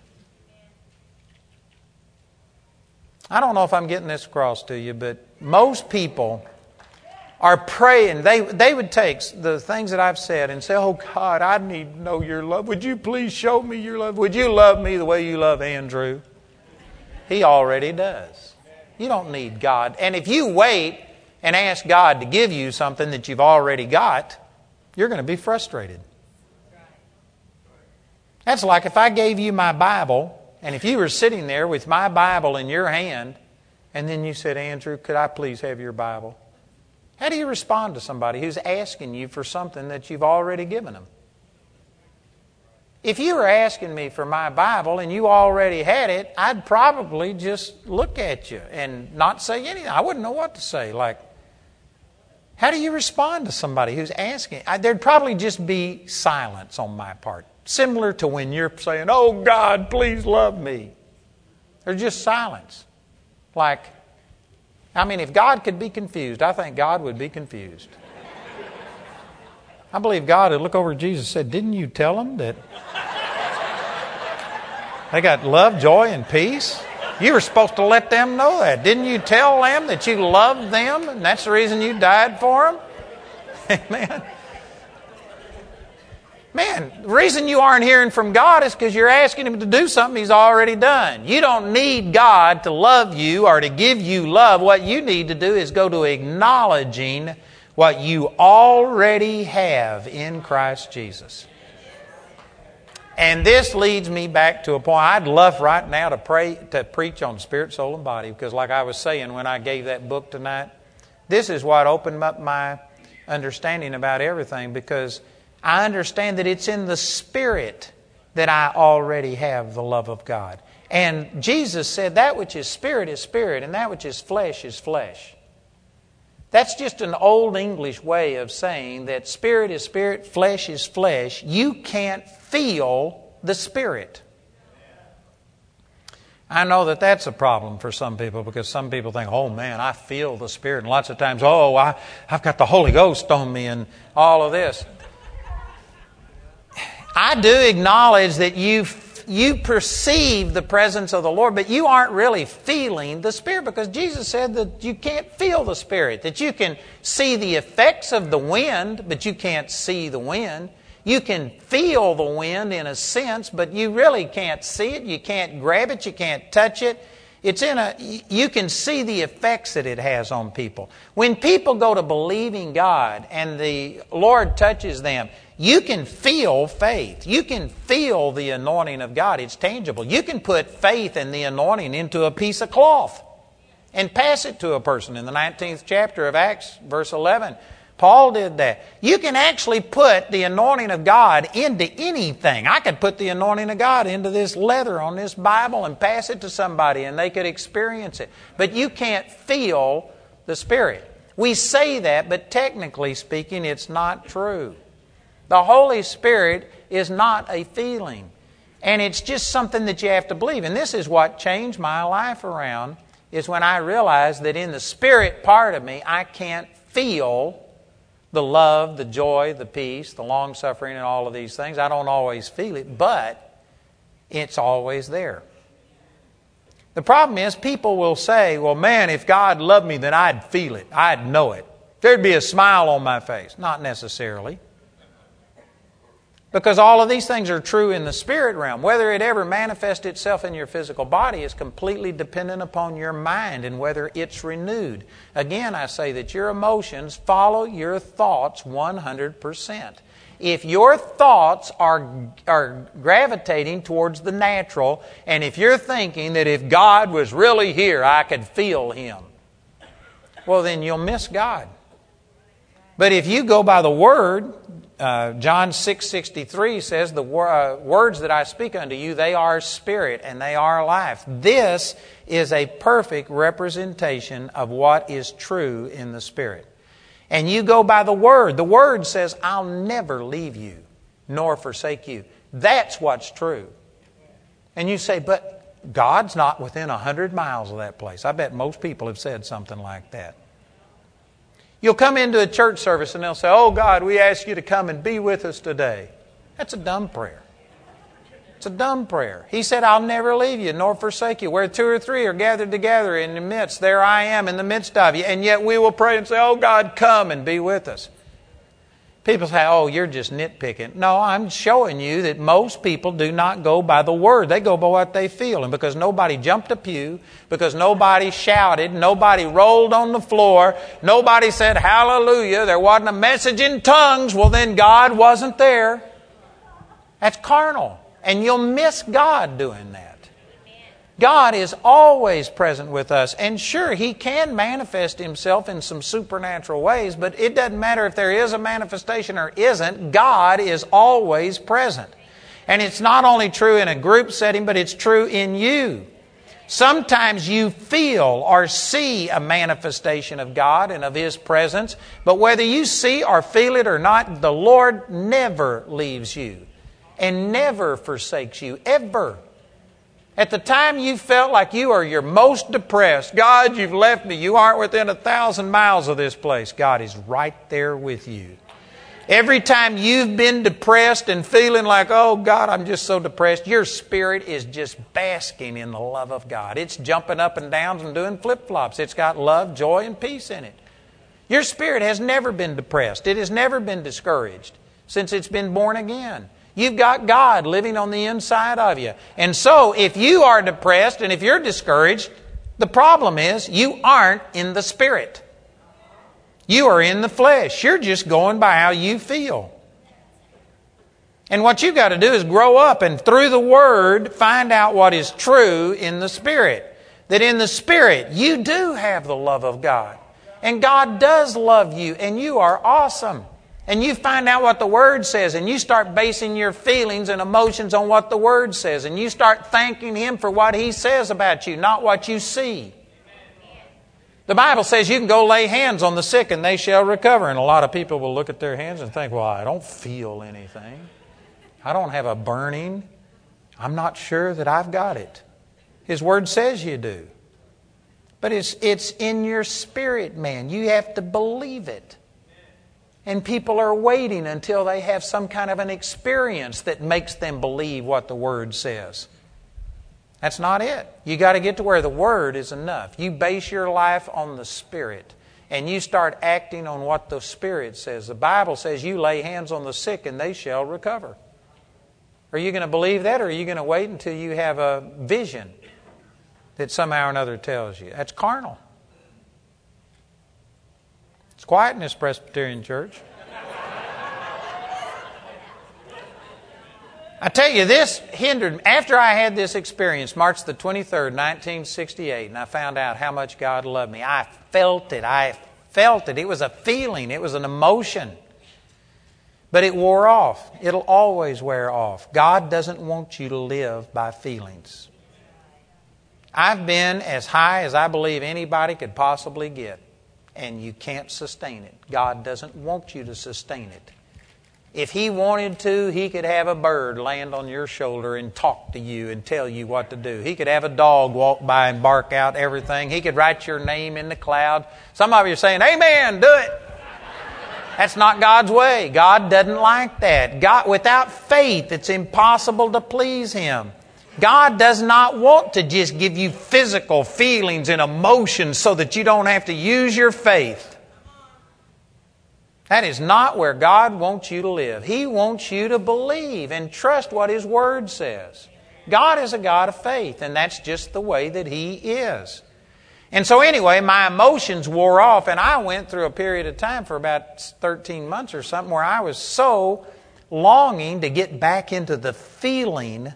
I don't know if I'm getting this across to you, but most people are praying. They, they would take the things that I've said and say, Oh God, I need to know your love. Would you please show me your love? Would you love me the way you love Andrew? He already does. You don't need God. And if you wait and ask God to give you something that you've already got, you're going to be frustrated. That's like if I gave you my Bible, and if you were sitting there with my Bible in your hand, and then you said, Andrew, could I please have your Bible? How do you respond to somebody who's asking you for something that you've already given them? If you were asking me for my Bible and you already had it, I'd probably just look at you and not say anything. I wouldn't know what to say. Like, how do you respond to somebody who's asking? I, there'd probably just be silence on my part, similar to when you're saying, Oh God, please love me. There's just silence. Like, I mean, if God could be confused, I think God would be confused. I believe God would look over at Jesus and said, Didn't you tell them that they got love, joy, and peace? You were supposed to let them know that. Didn't you tell them that you loved them and that's the reason you died for them? Amen. Man, the reason you aren't hearing from God is because you're asking Him to do something He's already done. You don't need God to love you or to give you love. What you need to do is go to acknowledging what you already have in Christ Jesus. And this leads me back to a point. I'd love right now to pray to preach on spirit, soul, and body because, like I was saying when I gave that book tonight, this is what opened up my understanding about everything because I understand that it's in the Spirit that I already have the love of God. And Jesus said, That which is spirit is spirit, and that which is flesh is flesh. That's just an old English way of saying that spirit is spirit, flesh is flesh. You can't feel the spirit. I know that that's a problem for some people because some people think, oh man, I feel the Spirit. And lots of times, oh, I, I've got the Holy Ghost on me and all of this. I do acknowledge that you you perceive the presence of the Lord, but you aren't really feeling the Spirit because Jesus said that you can't feel the Spirit, that you can see the effects of the wind, but you can't see the wind. You can feel the wind in a sense, but you really can't see it. You can't grab it. You can't touch it. It's in a, you can see the effects that it has on people. When people go to believing God and the Lord touches them, you can feel faith. You can feel the anointing of God. It's tangible. You can put faith and the anointing into a piece of cloth and pass it to a person. In the 19th chapter of Acts, verse 11, Paul did that. You can actually put the anointing of God into anything. I could put the anointing of God into this leather on this Bible and pass it to somebody and they could experience it. But you can't feel the Spirit. We say that, but technically speaking, it's not true. The Holy Spirit is not a feeling. And it's just something that you have to believe. And this is what changed my life around is when I realized that in the spirit part of me, I can't feel the love, the joy, the peace, the long suffering, and all of these things. I don't always feel it, but it's always there. The problem is, people will say, Well, man, if God loved me, then I'd feel it. I'd know it. There'd be a smile on my face. Not necessarily. Because all of these things are true in the spirit realm. Whether it ever manifests itself in your physical body is completely dependent upon your mind and whether it's renewed. Again, I say that your emotions follow your thoughts 100%. If your thoughts are, are gravitating towards the natural, and if you're thinking that if God was really here, I could feel Him, well, then you'll miss God. But if you go by the Word, uh, John 6:63 says, "The wor- uh, words that I speak unto you, they are spirit and they are life." This is a perfect representation of what is true in the spirit. And you go by the word. The word says, "I'll never leave you nor forsake you." That's what's true. And you say, "But God's not within a hundred miles of that place." I bet most people have said something like that. You'll come into a church service and they'll say, Oh God, we ask you to come and be with us today. That's a dumb prayer. It's a dumb prayer. He said, I'll never leave you nor forsake you. Where two or three are gathered together in the midst, there I am in the midst of you. And yet we will pray and say, Oh God, come and be with us. People say, oh, you're just nitpicking. No, I'm showing you that most people do not go by the word. They go by what they feel. And because nobody jumped a pew, because nobody shouted, nobody rolled on the floor, nobody said hallelujah, there wasn't a message in tongues, well, then God wasn't there. That's carnal. And you'll miss God doing that. God is always present with us. And sure, He can manifest Himself in some supernatural ways, but it doesn't matter if there is a manifestation or isn't, God is always present. And it's not only true in a group setting, but it's true in you. Sometimes you feel or see a manifestation of God and of His presence, but whether you see or feel it or not, the Lord never leaves you and never forsakes you, ever. At the time you felt like you are your most depressed, God, you've left me. You aren't within a thousand miles of this place. God is right there with you. Every time you've been depressed and feeling like, oh God, I'm just so depressed, your spirit is just basking in the love of God. It's jumping up and down and doing flip flops. It's got love, joy, and peace in it. Your spirit has never been depressed, it has never been discouraged since it's been born again. You've got God living on the inside of you. And so, if you are depressed and if you're discouraged, the problem is you aren't in the Spirit. You are in the flesh. You're just going by how you feel. And what you've got to do is grow up and through the Word find out what is true in the Spirit. That in the Spirit you do have the love of God. And God does love you and you are awesome and you find out what the Word says, and you start basing your feelings and emotions on what the Word says, and you start thanking Him for what He says about you, not what you see. The Bible says you can go lay hands on the sick and they shall recover. And a lot of people will look at their hands and think, well, I don't feel anything. I don't have a burning. I'm not sure that I've got it. His Word says you do. But it's, it's in your spirit, man. You have to believe it. And people are waiting until they have some kind of an experience that makes them believe what the Word says. That's not it. You got to get to where the Word is enough. You base your life on the Spirit and you start acting on what the Spirit says. The Bible says you lay hands on the sick and they shall recover. Are you going to believe that or are you going to wait until you have a vision? that somehow or another tells you. That's carnal. Quiet in this Presbyterian church. I tell you, this hindered After I had this experience, March the 23rd, 1968, and I found out how much God loved me, I felt it. I felt it. It was a feeling, it was an emotion. But it wore off. It'll always wear off. God doesn't want you to live by feelings. I've been as high as I believe anybody could possibly get, and you can't sustain it. God doesn't want you to sustain it. If He wanted to, He could have a bird land on your shoulder and talk to you and tell you what to do. He could have a dog walk by and bark out everything. He could write your name in the cloud. Some of you are saying, Amen, do it. That's not God's way. God doesn't like that. God, without faith, it's impossible to please Him. God does not want to just give you physical feelings and emotions so that you don't have to use your faith. That is not where God wants you to live. He wants you to believe and trust what His Word says. God is a God of faith, and that's just the way that He is. And so, anyway, my emotions wore off, and I went through a period of time for about 13 months or something where I was so longing to get back into the feeling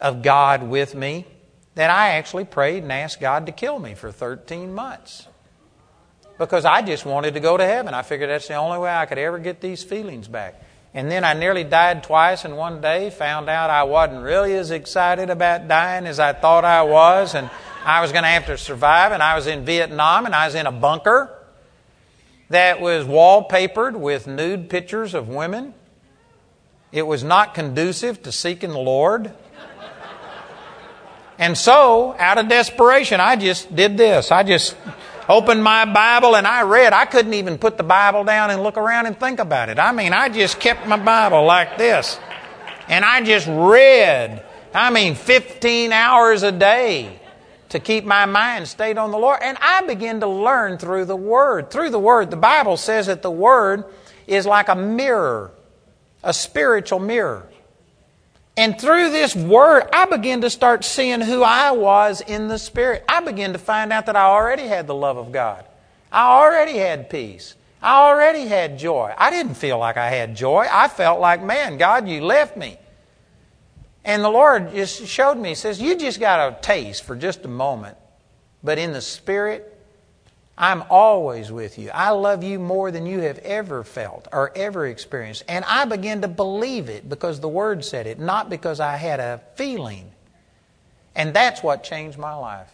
of God with me that I actually prayed and asked God to kill me for 13 months. Because I just wanted to go to heaven. I figured that's the only way I could ever get these feelings back. And then I nearly died twice in one day, found out I wasn't really as excited about dying as I thought I was, and I was going to have to survive, and I was in Vietnam, and I was in a bunker that was wallpapered with nude pictures of women. It was not conducive to seeking the Lord. And so, out of desperation, I just did this. I just opened my Bible and I read. I couldn't even put the Bible down and look around and think about it. I mean, I just kept my Bible like this. And I just read. I mean, 15 hours a day to keep my mind stayed on the Lord. And I begin to learn through the Word. Through the Word, the Bible says that the Word is like a mirror, a spiritual mirror. And through this Word, I begin to start seeing who I was in the Spirit. I begin to find out that I already had the love of God. I already had peace. I already had joy. I didn't feel like I had joy. I felt like, man, God, you left me. And the Lord just showed me, He says, You just got a taste for just a moment, but in the Spirit, I'm always with you. I love you more than you have ever felt or ever experienced. And I began to believe it because the Word said it, not because I had a feeling. And that's what changed my life.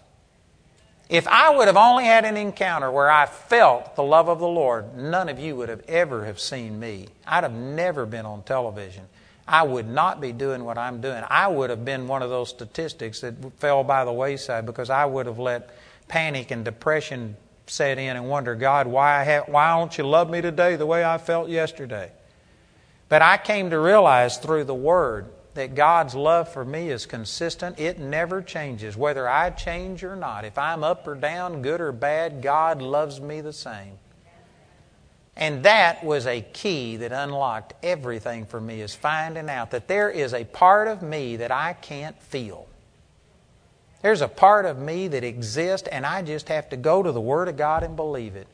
If I would have only had an encounter where I felt the love of the Lord, none of you would have ever have seen me. I'd have never been on television. I would not be doing what I'm doing. I would have been one of those statistics that fell by the wayside because I would have let panic and depression set in and wonder, God, why, have, why don't you love me today the way I felt yesterday? But I came to realize through the Word that God's love for me is consistent. It never changes, whether I change or not. If I'm up or down, good or bad, God loves me the same. And that was a key that unlocked everything for me is finding out that there is a part of me that I can't feel. There's a part of me that exists, and I just have to go to the Word of God and believe it.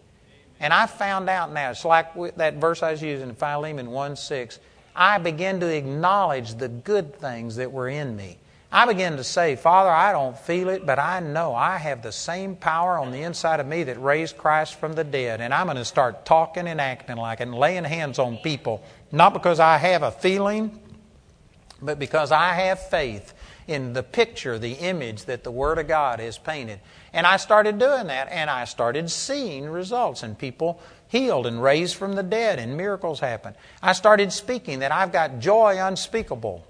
And I found out now, it's like that verse I was using in Philemon 1 6. I begin to acknowledge the good things that were in me. I begin to say, Father, I don't feel it, but I know I have the same power on the inside of me that raised Christ from the dead. And I'm going to start talking and acting like it and laying hands on people, not because I have a feeling, but because I have faith in the picture, the image that the Word of God has painted. And I started doing that, and I started seeing results, and people healed and raised from the dead, and miracles happened. I started speaking that I've got joy unspeakable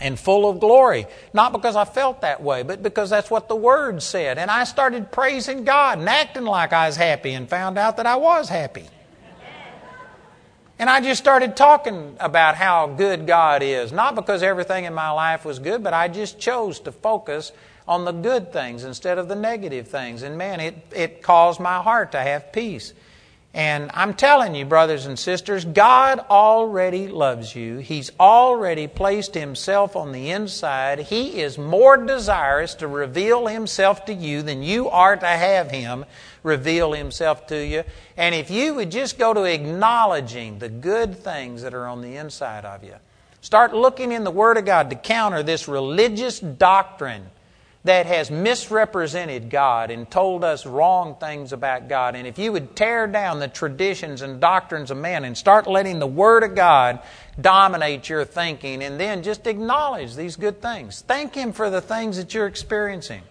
and full of glory. Not because I felt that way, but because that's what the Word said. And I started praising God and acting like I was happy and found out that I was happy. And I just started talking about how good God is. Not because everything in my life was good, but I just chose to focus on the good things instead of the negative things. And man, it, it caused my heart to have peace. And I'm telling you, brothers and sisters, God already loves you. He's already placed Himself on the inside. He is more desirous to reveal Himself to you than you are to have Him reveal Himself to you. And if you would just go to acknowledging the good things that are on the inside of you, start looking in the Word of God to counter this religious doctrine that has misrepresented God and told us wrong things about God. And if you would tear down the traditions and doctrines of men and start letting the Word of God dominate your thinking, and then just acknowledge these good things, thank Him for the things that you're experiencing.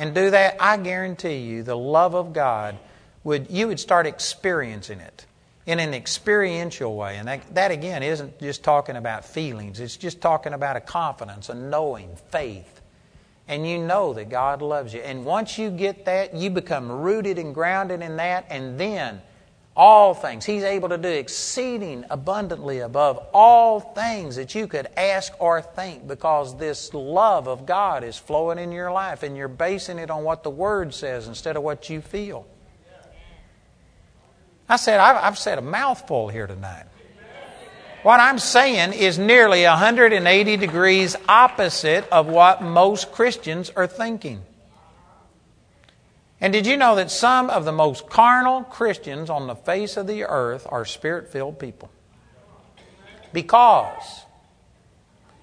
And do that, I guarantee you, the love of God would you would start experiencing it in an experiential way. And that, that again isn't just talking about feelings, it's just talking about a confidence, a knowing, faith and you know that God loves you. And once you get that, you become rooted and grounded in that, and then all things. He's able to do exceeding abundantly above all things that you could ask or think because this love of God is flowing in your life and you're basing it on what the Word says instead of what you feel. I said, I've, I've said a mouthful here tonight. What I'm saying is nearly 180 degrees opposite of what most Christians are thinking. And did you know that some of the most carnal Christians on the face of the earth are spirit filled people? Because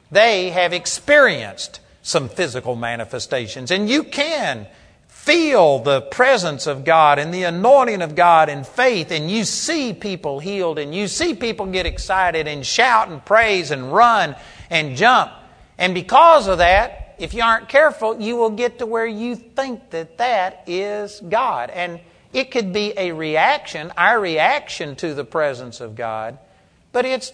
they have experienced some physical manifestations. And you can feel the presence of God and the anointing of God in faith, and you see people healed, and you see people get excited and shout and praise and run and jump. And because of that, if you aren't careful, you will get to where you think that that is God. And it could be a reaction, our reaction to the presence of God, but it's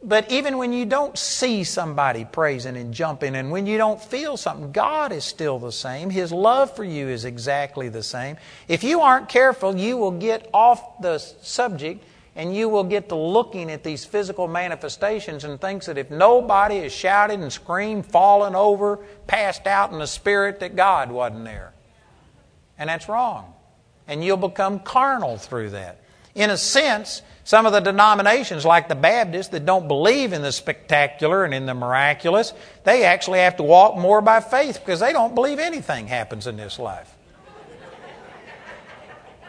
but even when you don't see somebody praising and jumping, and when you don't feel something, God is still the same. His love for you is exactly the same. If you aren't careful, you will get off the subject and you will get to looking at these physical manifestations and thinks that if nobody has shouted and screamed, fallen over, passed out in the spirit, that God wasn't there. And that's wrong. And you'll become carnal through that. In a sense, some of the denominations, like the Baptists, that don't believe in the spectacular and in the miraculous, they actually have to walk more by faith because they don't believe anything happens in this life.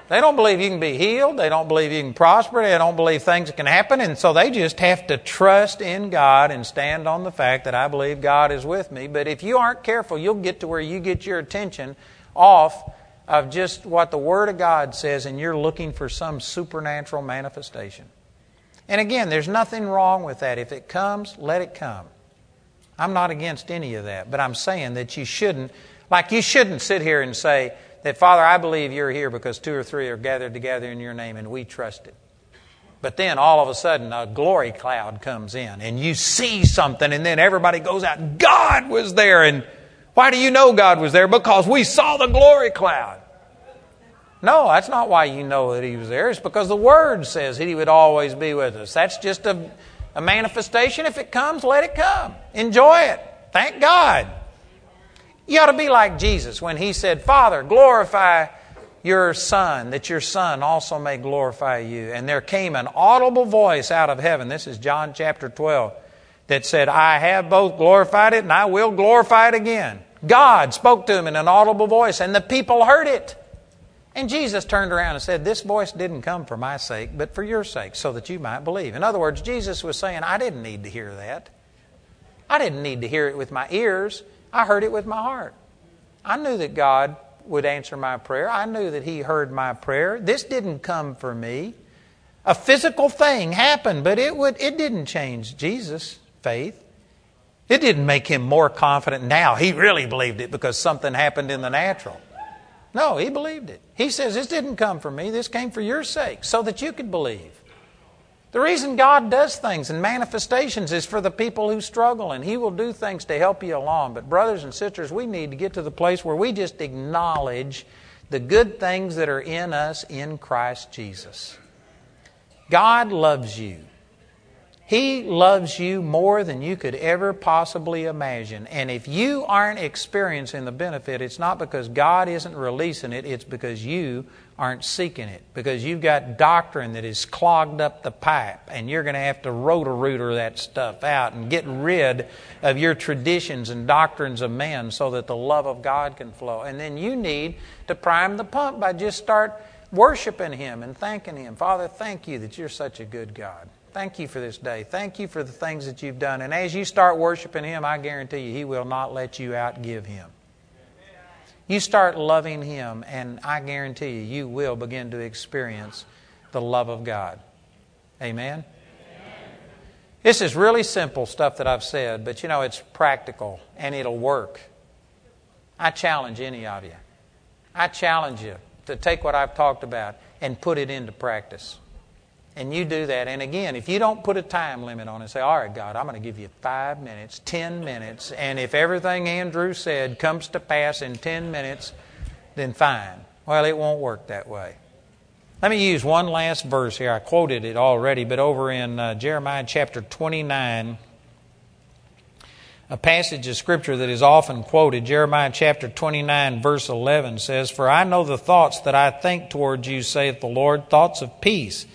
They don't believe you can be healed. They don't believe you can prosper. They don't believe things can happen. And so they just have to trust in God and stand on the fact that I believe God is with me. But if you aren't careful, you'll get to where you get your attention off of just what the Word of God says and you're looking for some supernatural manifestation. And again, there's nothing wrong with that. If it comes, let it come. I'm not against any of that, but I'm saying that you shouldn't, like, you shouldn't sit here and say that, Father, I believe you're here because two or three are gathered together in your name and we trust it. But then all of a sudden a glory cloud comes in and you see something and then everybody goes out, God was there and why do you know God was there? Because we saw the glory cloud. No, that's not why you know that He was there. It's because the Word says He would always be with us. That's just a, a manifestation. If it comes, let it come. Enjoy it. Thank God. You ought to be like Jesus when He said, Father, glorify your Son, that your Son also may glorify you. And there came an audible voice out of heaven. This is John chapter 12 that said, I have both glorified it and I will glorify it again. God spoke to him in an audible voice, and the people heard it. And Jesus turned around and said, This voice didn't come for my sake, but for your sake, so that you might believe. In other words, Jesus was saying, I didn't need to hear that. I didn't need to hear it with my ears. I heard it with my heart. I knew that God would answer my prayer. I knew that He heard my prayer. This didn't come for me. A physical thing happened, but it, would, it didn't change Jesus' faith. It didn't make him more confident now. He really believed it because something happened in the natural. No, he believed it. He says, This didn't come for me, this came for your sake, so that you could believe. The reason God does things and manifestations is for the people who struggle, and He will do things to help you along. But, brothers and sisters, we need to get to the place where we just acknowledge the good things that are in us in Christ Jesus. God loves you. He loves you more than you could ever possibly imagine. And if you aren't experiencing the benefit, it's not because God isn't releasing it, it's because you aren't seeking it. Because you've got doctrine that has clogged up the pipe, and you're going to have to rotor rooter that stuff out and get rid of your traditions and doctrines of men so that the love of God can flow. And then you need to prime the pump by just start worshiping Him and thanking Him. Father, thank you that you're such a good God. Thank you for this day. Thank you for the things that you've done. And as you start worshiping Him, I guarantee you, He will not let you outgive Him. You start loving Him, and I guarantee you, you will begin to experience the love of God. Amen? This is really simple stuff that I've said, but you know, it's practical and it'll work. I challenge any of you. I challenge you to take what I've talked about and put it into practice. And you do that. And again, if you don't put a time limit on it, say, All right, God, I'm going to give you five minutes, ten minutes, and if everything Andrew said comes to pass in ten minutes, then fine. Well, it won't work that way. Let me use one last verse here. I quoted it already, but over in uh, Jeremiah chapter 29, a passage of scripture that is often quoted, Jeremiah chapter 29, verse 11 says, For I know the thoughts that I think towards you, saith the Lord, thoughts of peace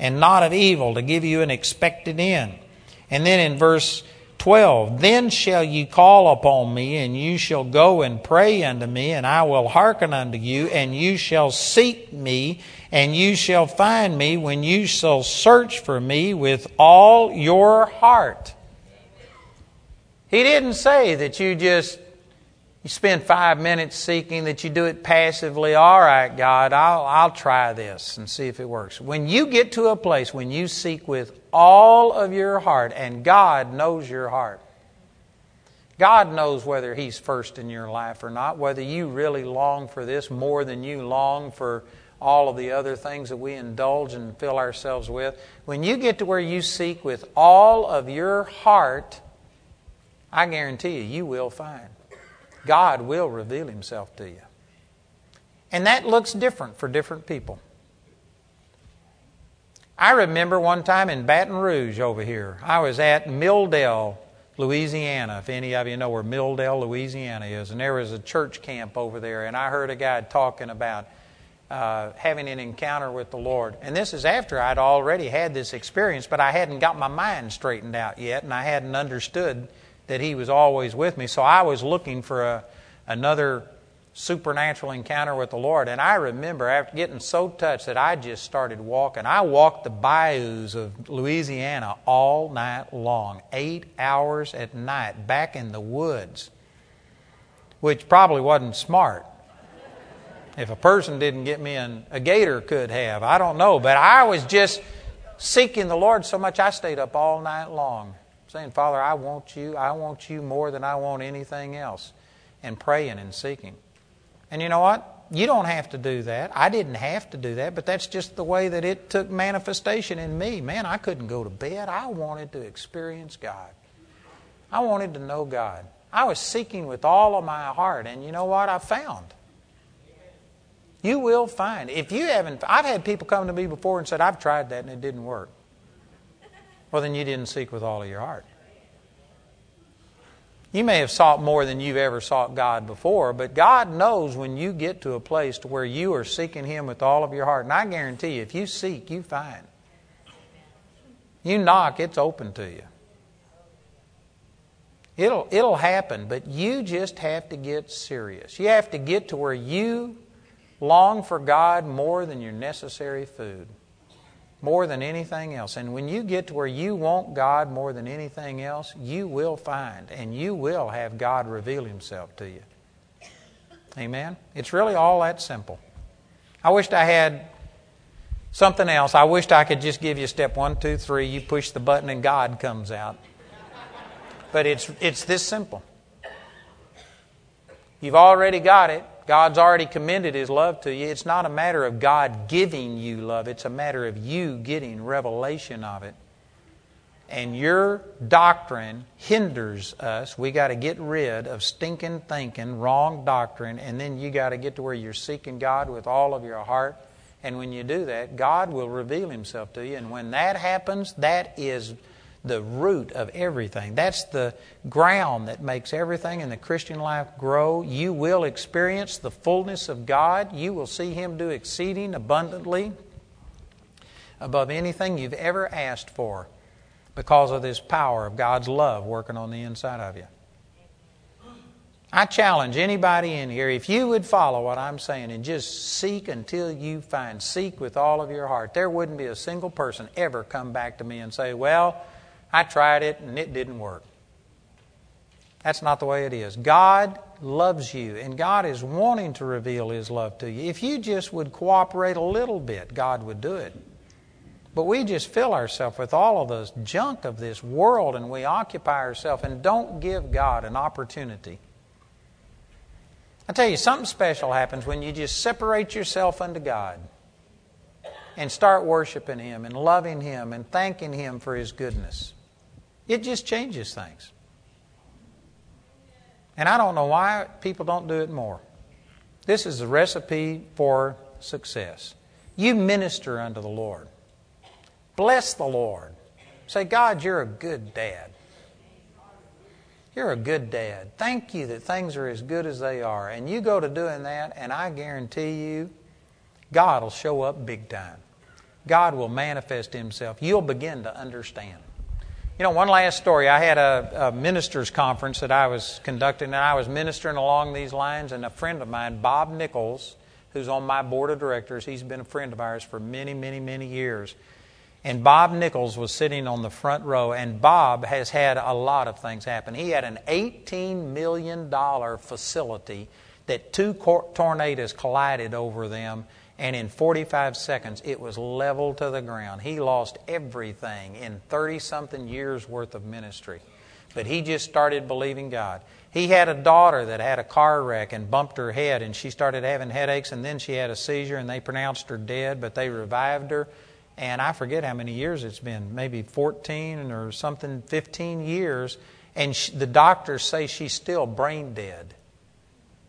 and not of evil, to give you an expected end. And then in verse 12, Then shall you call upon me, and you shall go and pray unto me, and I will hearken unto you, and you shall seek me, and you shall find me when you shall search for me with all your heart. He didn't say that you just you spend five minutes seeking that you do it passively. All right, God, I'll, I'll try this and see if it works. When you get to a place when you seek with all of your heart, and God knows your heart, God knows whether He's first in your life or not, whether you really long for this more than you long for all of the other things that we indulge and fill ourselves with. When you get to where you seek with all of your heart, I guarantee you, you will find. God will reveal Himself to you. And that looks different for different people. I remember one time in Baton Rouge over here, I was at Milldale, Louisiana, if any of you know where Milldale, Louisiana is. And there was a church camp over there, and I heard a guy talking about uh, having an encounter with the Lord. And this is after I'd already had this experience, but I hadn't got my mind straightened out yet, and I hadn't understood that He was always with me. So I was looking for a, another supernatural encounter with the Lord. And I remember after getting so touched that I just started walking. I walked the bayous of Louisiana all night long, eight hours at night, back in the woods, which probably wasn't smart. If a person didn't get me in, a gator could have. I don't know. But I was just seeking the Lord so much I stayed up all night long saying, Father, I want you. I want you more than I want anything else. And praying and seeking. And you know what? You don't have to do that. I didn't have to do that, but that's just the way that it took manifestation in me. Man, I couldn't go to bed. I wanted to experience God. I wanted to know God. I was seeking with all of my heart, and you know what? I found. You will find. If you haven't, I've had people come to me before and said, I've tried that and it didn't work. Well, then you didn't seek with all of your heart. You may have sought more than you've ever sought God before, but God knows when you get to a place to where you are seeking Him with all of your heart. And I guarantee you, if you seek, you find. You knock, it's open to you. It'll, it'll happen, but you just have to get serious. You have to get to where you long for God more than your necessary food more than anything else. And when you get to where you want God more than anything else, you will find and you will have God reveal Himself to you. Amen? It's really all that simple. I wished I had something else. I wished I could just give you step one, two, three. You push the button and God comes out. But it's, it's this simple. You've already got it. God's already commended His love to you. It's not a matter of God giving you love, it's a matter of you getting revelation of it. And your doctrine hinders us. We got to get rid of stinking thinking, wrong doctrine, and then you got to get to where you're seeking God with all of your heart. And when you do that, God will reveal Himself to you. And when that happens, that is the root of everything. That's the ground that makes everything in the Christian life grow. You will experience the fullness of God. You will see Him do exceeding abundantly above anything you've ever asked for because of this power of God's love working on the inside of you. I challenge anybody in here, if you would follow what I'm saying and just seek until you find, seek with all of your heart, there wouldn't be a single person ever come back to me and say, Well, I tried it and it didn't work. That's not the way it is. God loves you, and God is wanting to reveal His love to you. If you just would cooperate a little bit, God would do it. But we just fill ourselves with all of this junk of this world, and we occupy ourselves and don't give God an opportunity I tell you, something special happens when you just separate yourself unto God and start worshiping Him and loving Him and thanking Him for His goodness. It just changes things. And I don't know why people don't do it more. This is a recipe for success. You minister unto the Lord. Bless the Lord. Say, God, you're a good dad. You're a good dad. Thank you that things are as good as they are. And you go to doing that, and I guarantee you, God will show up big time. God will manifest Himself. You'll begin to understand. You know, one last story. I had a, a ministers' conference that I was conducting, and I was ministering along these lines, and a friend of mine, Bob Nichols, who's on my board of directors, he's been a friend of ours for many, many, many years. And Bob Nichols was sitting on the front row, and Bob has had a lot of things happen. He had an $18 million facility that two tornadoes collided over them, and in 45 seconds it was leveled to the ground. He lost everything in 30 something years worth of ministry. But he just started believing God. He had a daughter that had a car wreck and bumped her head, and she started having headaches, and then she had a seizure, and they pronounced her dead, but they revived her and I forget how many years it's been, maybe 14 or something, 15 years, and she, the doctors say she's still brain dead.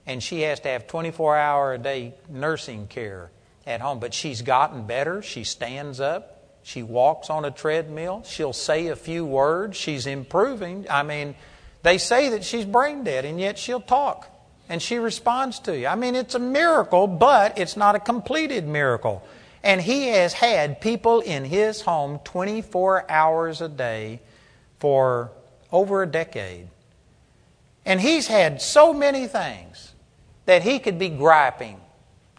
And she has to have 24 hour a day nursing care at home. But she's gotten better. She stands up. She walks on a treadmill. She'll say a few words. She's improving. I mean, they say that she's brain dead, and yet she'll talk and she responds to you. I mean, it's a miracle, but it's not a completed miracle. And he has had people in his home 24 hours a day for over a decade. And he's had so many things that he could be griping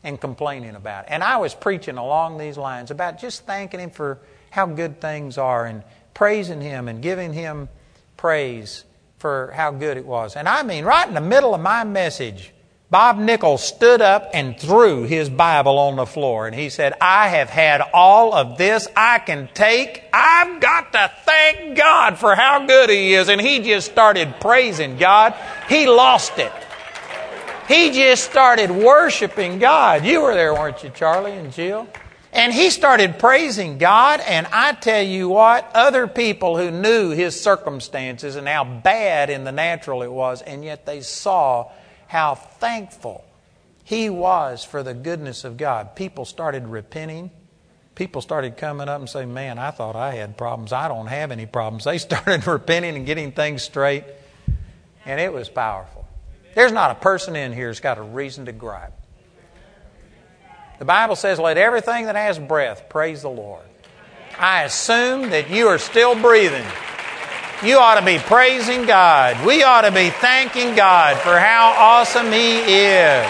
and complaining about. It. And I was preaching along these lines about just thanking him for how good things are and praising him and giving him praise for how good it was. And I mean, right in the middle of my message, Bob Nichols stood up and threw his Bible on the floor and he said, I have had all of this I can take. I've got to thank God for how good He is. And he just started praising God. He lost it. He just started worshiping God. You were there, weren't you, Charlie and Jill? And he started praising God, and I tell you what, other people who knew his circumstances and how bad in the natural it was, and yet they saw how thankful he was for the goodness of God. People started repenting. People started coming up and saying, Man, I thought I had problems. I don't have any problems. They started repenting and getting things straight, and it was powerful. There's not a person in here who's got a reason to gripe. The Bible says, Let everything that has breath praise the Lord. I assume that you are still breathing. You ought to be praising God. We ought to be thanking God for how awesome He is.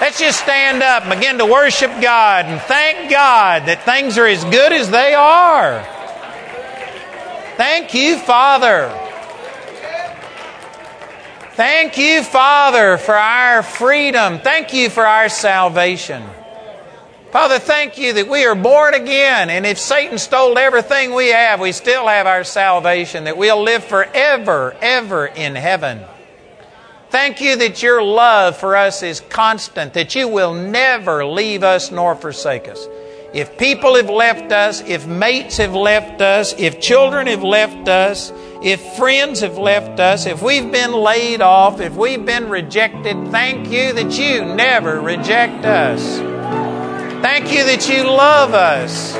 Let's just stand up and begin to worship God and thank God that things are as good as they are. Thank you, Father. Thank you, Father, for our freedom. Thank you for our salvation. Father, thank you that we are born again, and if Satan stole everything we have, we still have our salvation, that we'll live forever, ever in heaven. Thank you that your love for us is constant, that you will never leave us nor forsake us. If people have left us, if mates have left us, if children have left us, if friends have left us, if we've been laid off, if we've been rejected, thank you that you never reject us. Thank you that you love us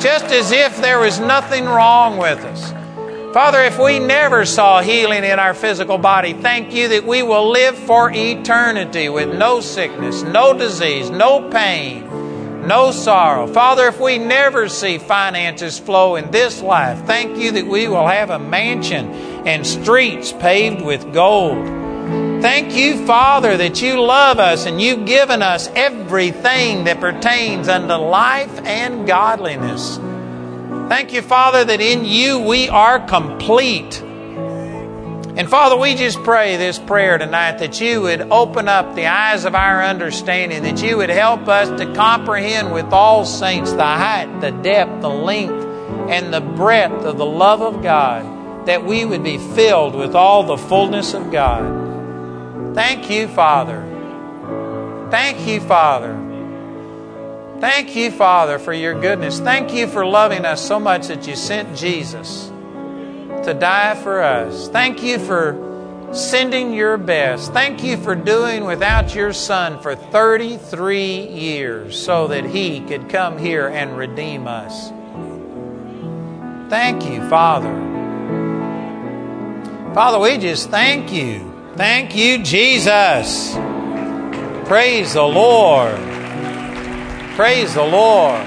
just as if there was nothing wrong with us. Father, if we never saw healing in our physical body, thank you that we will live for eternity with no sickness, no disease, no pain, no sorrow. Father, if we never see finances flow in this life, thank you that we will have a mansion and streets paved with gold. Thank you, Father, that you love us and you've given us everything that pertains unto life and godliness. Thank you, Father, that in you we are complete. And Father, we just pray this prayer tonight that you would open up the eyes of our understanding, that you would help us to comprehend with all saints the height, the depth, the length, and the breadth of the love of God, that we would be filled with all the fullness of God. Thank you, Father. Thank you, Father. Thank you, Father, for your goodness. Thank you for loving us so much that you sent Jesus to die for us. Thank you for sending your best. Thank you for doing without your Son for 33 years so that He could come here and redeem us. Thank you, Father. Father, we just thank you. Thank you, Jesus. Praise the Lord. Praise the Lord.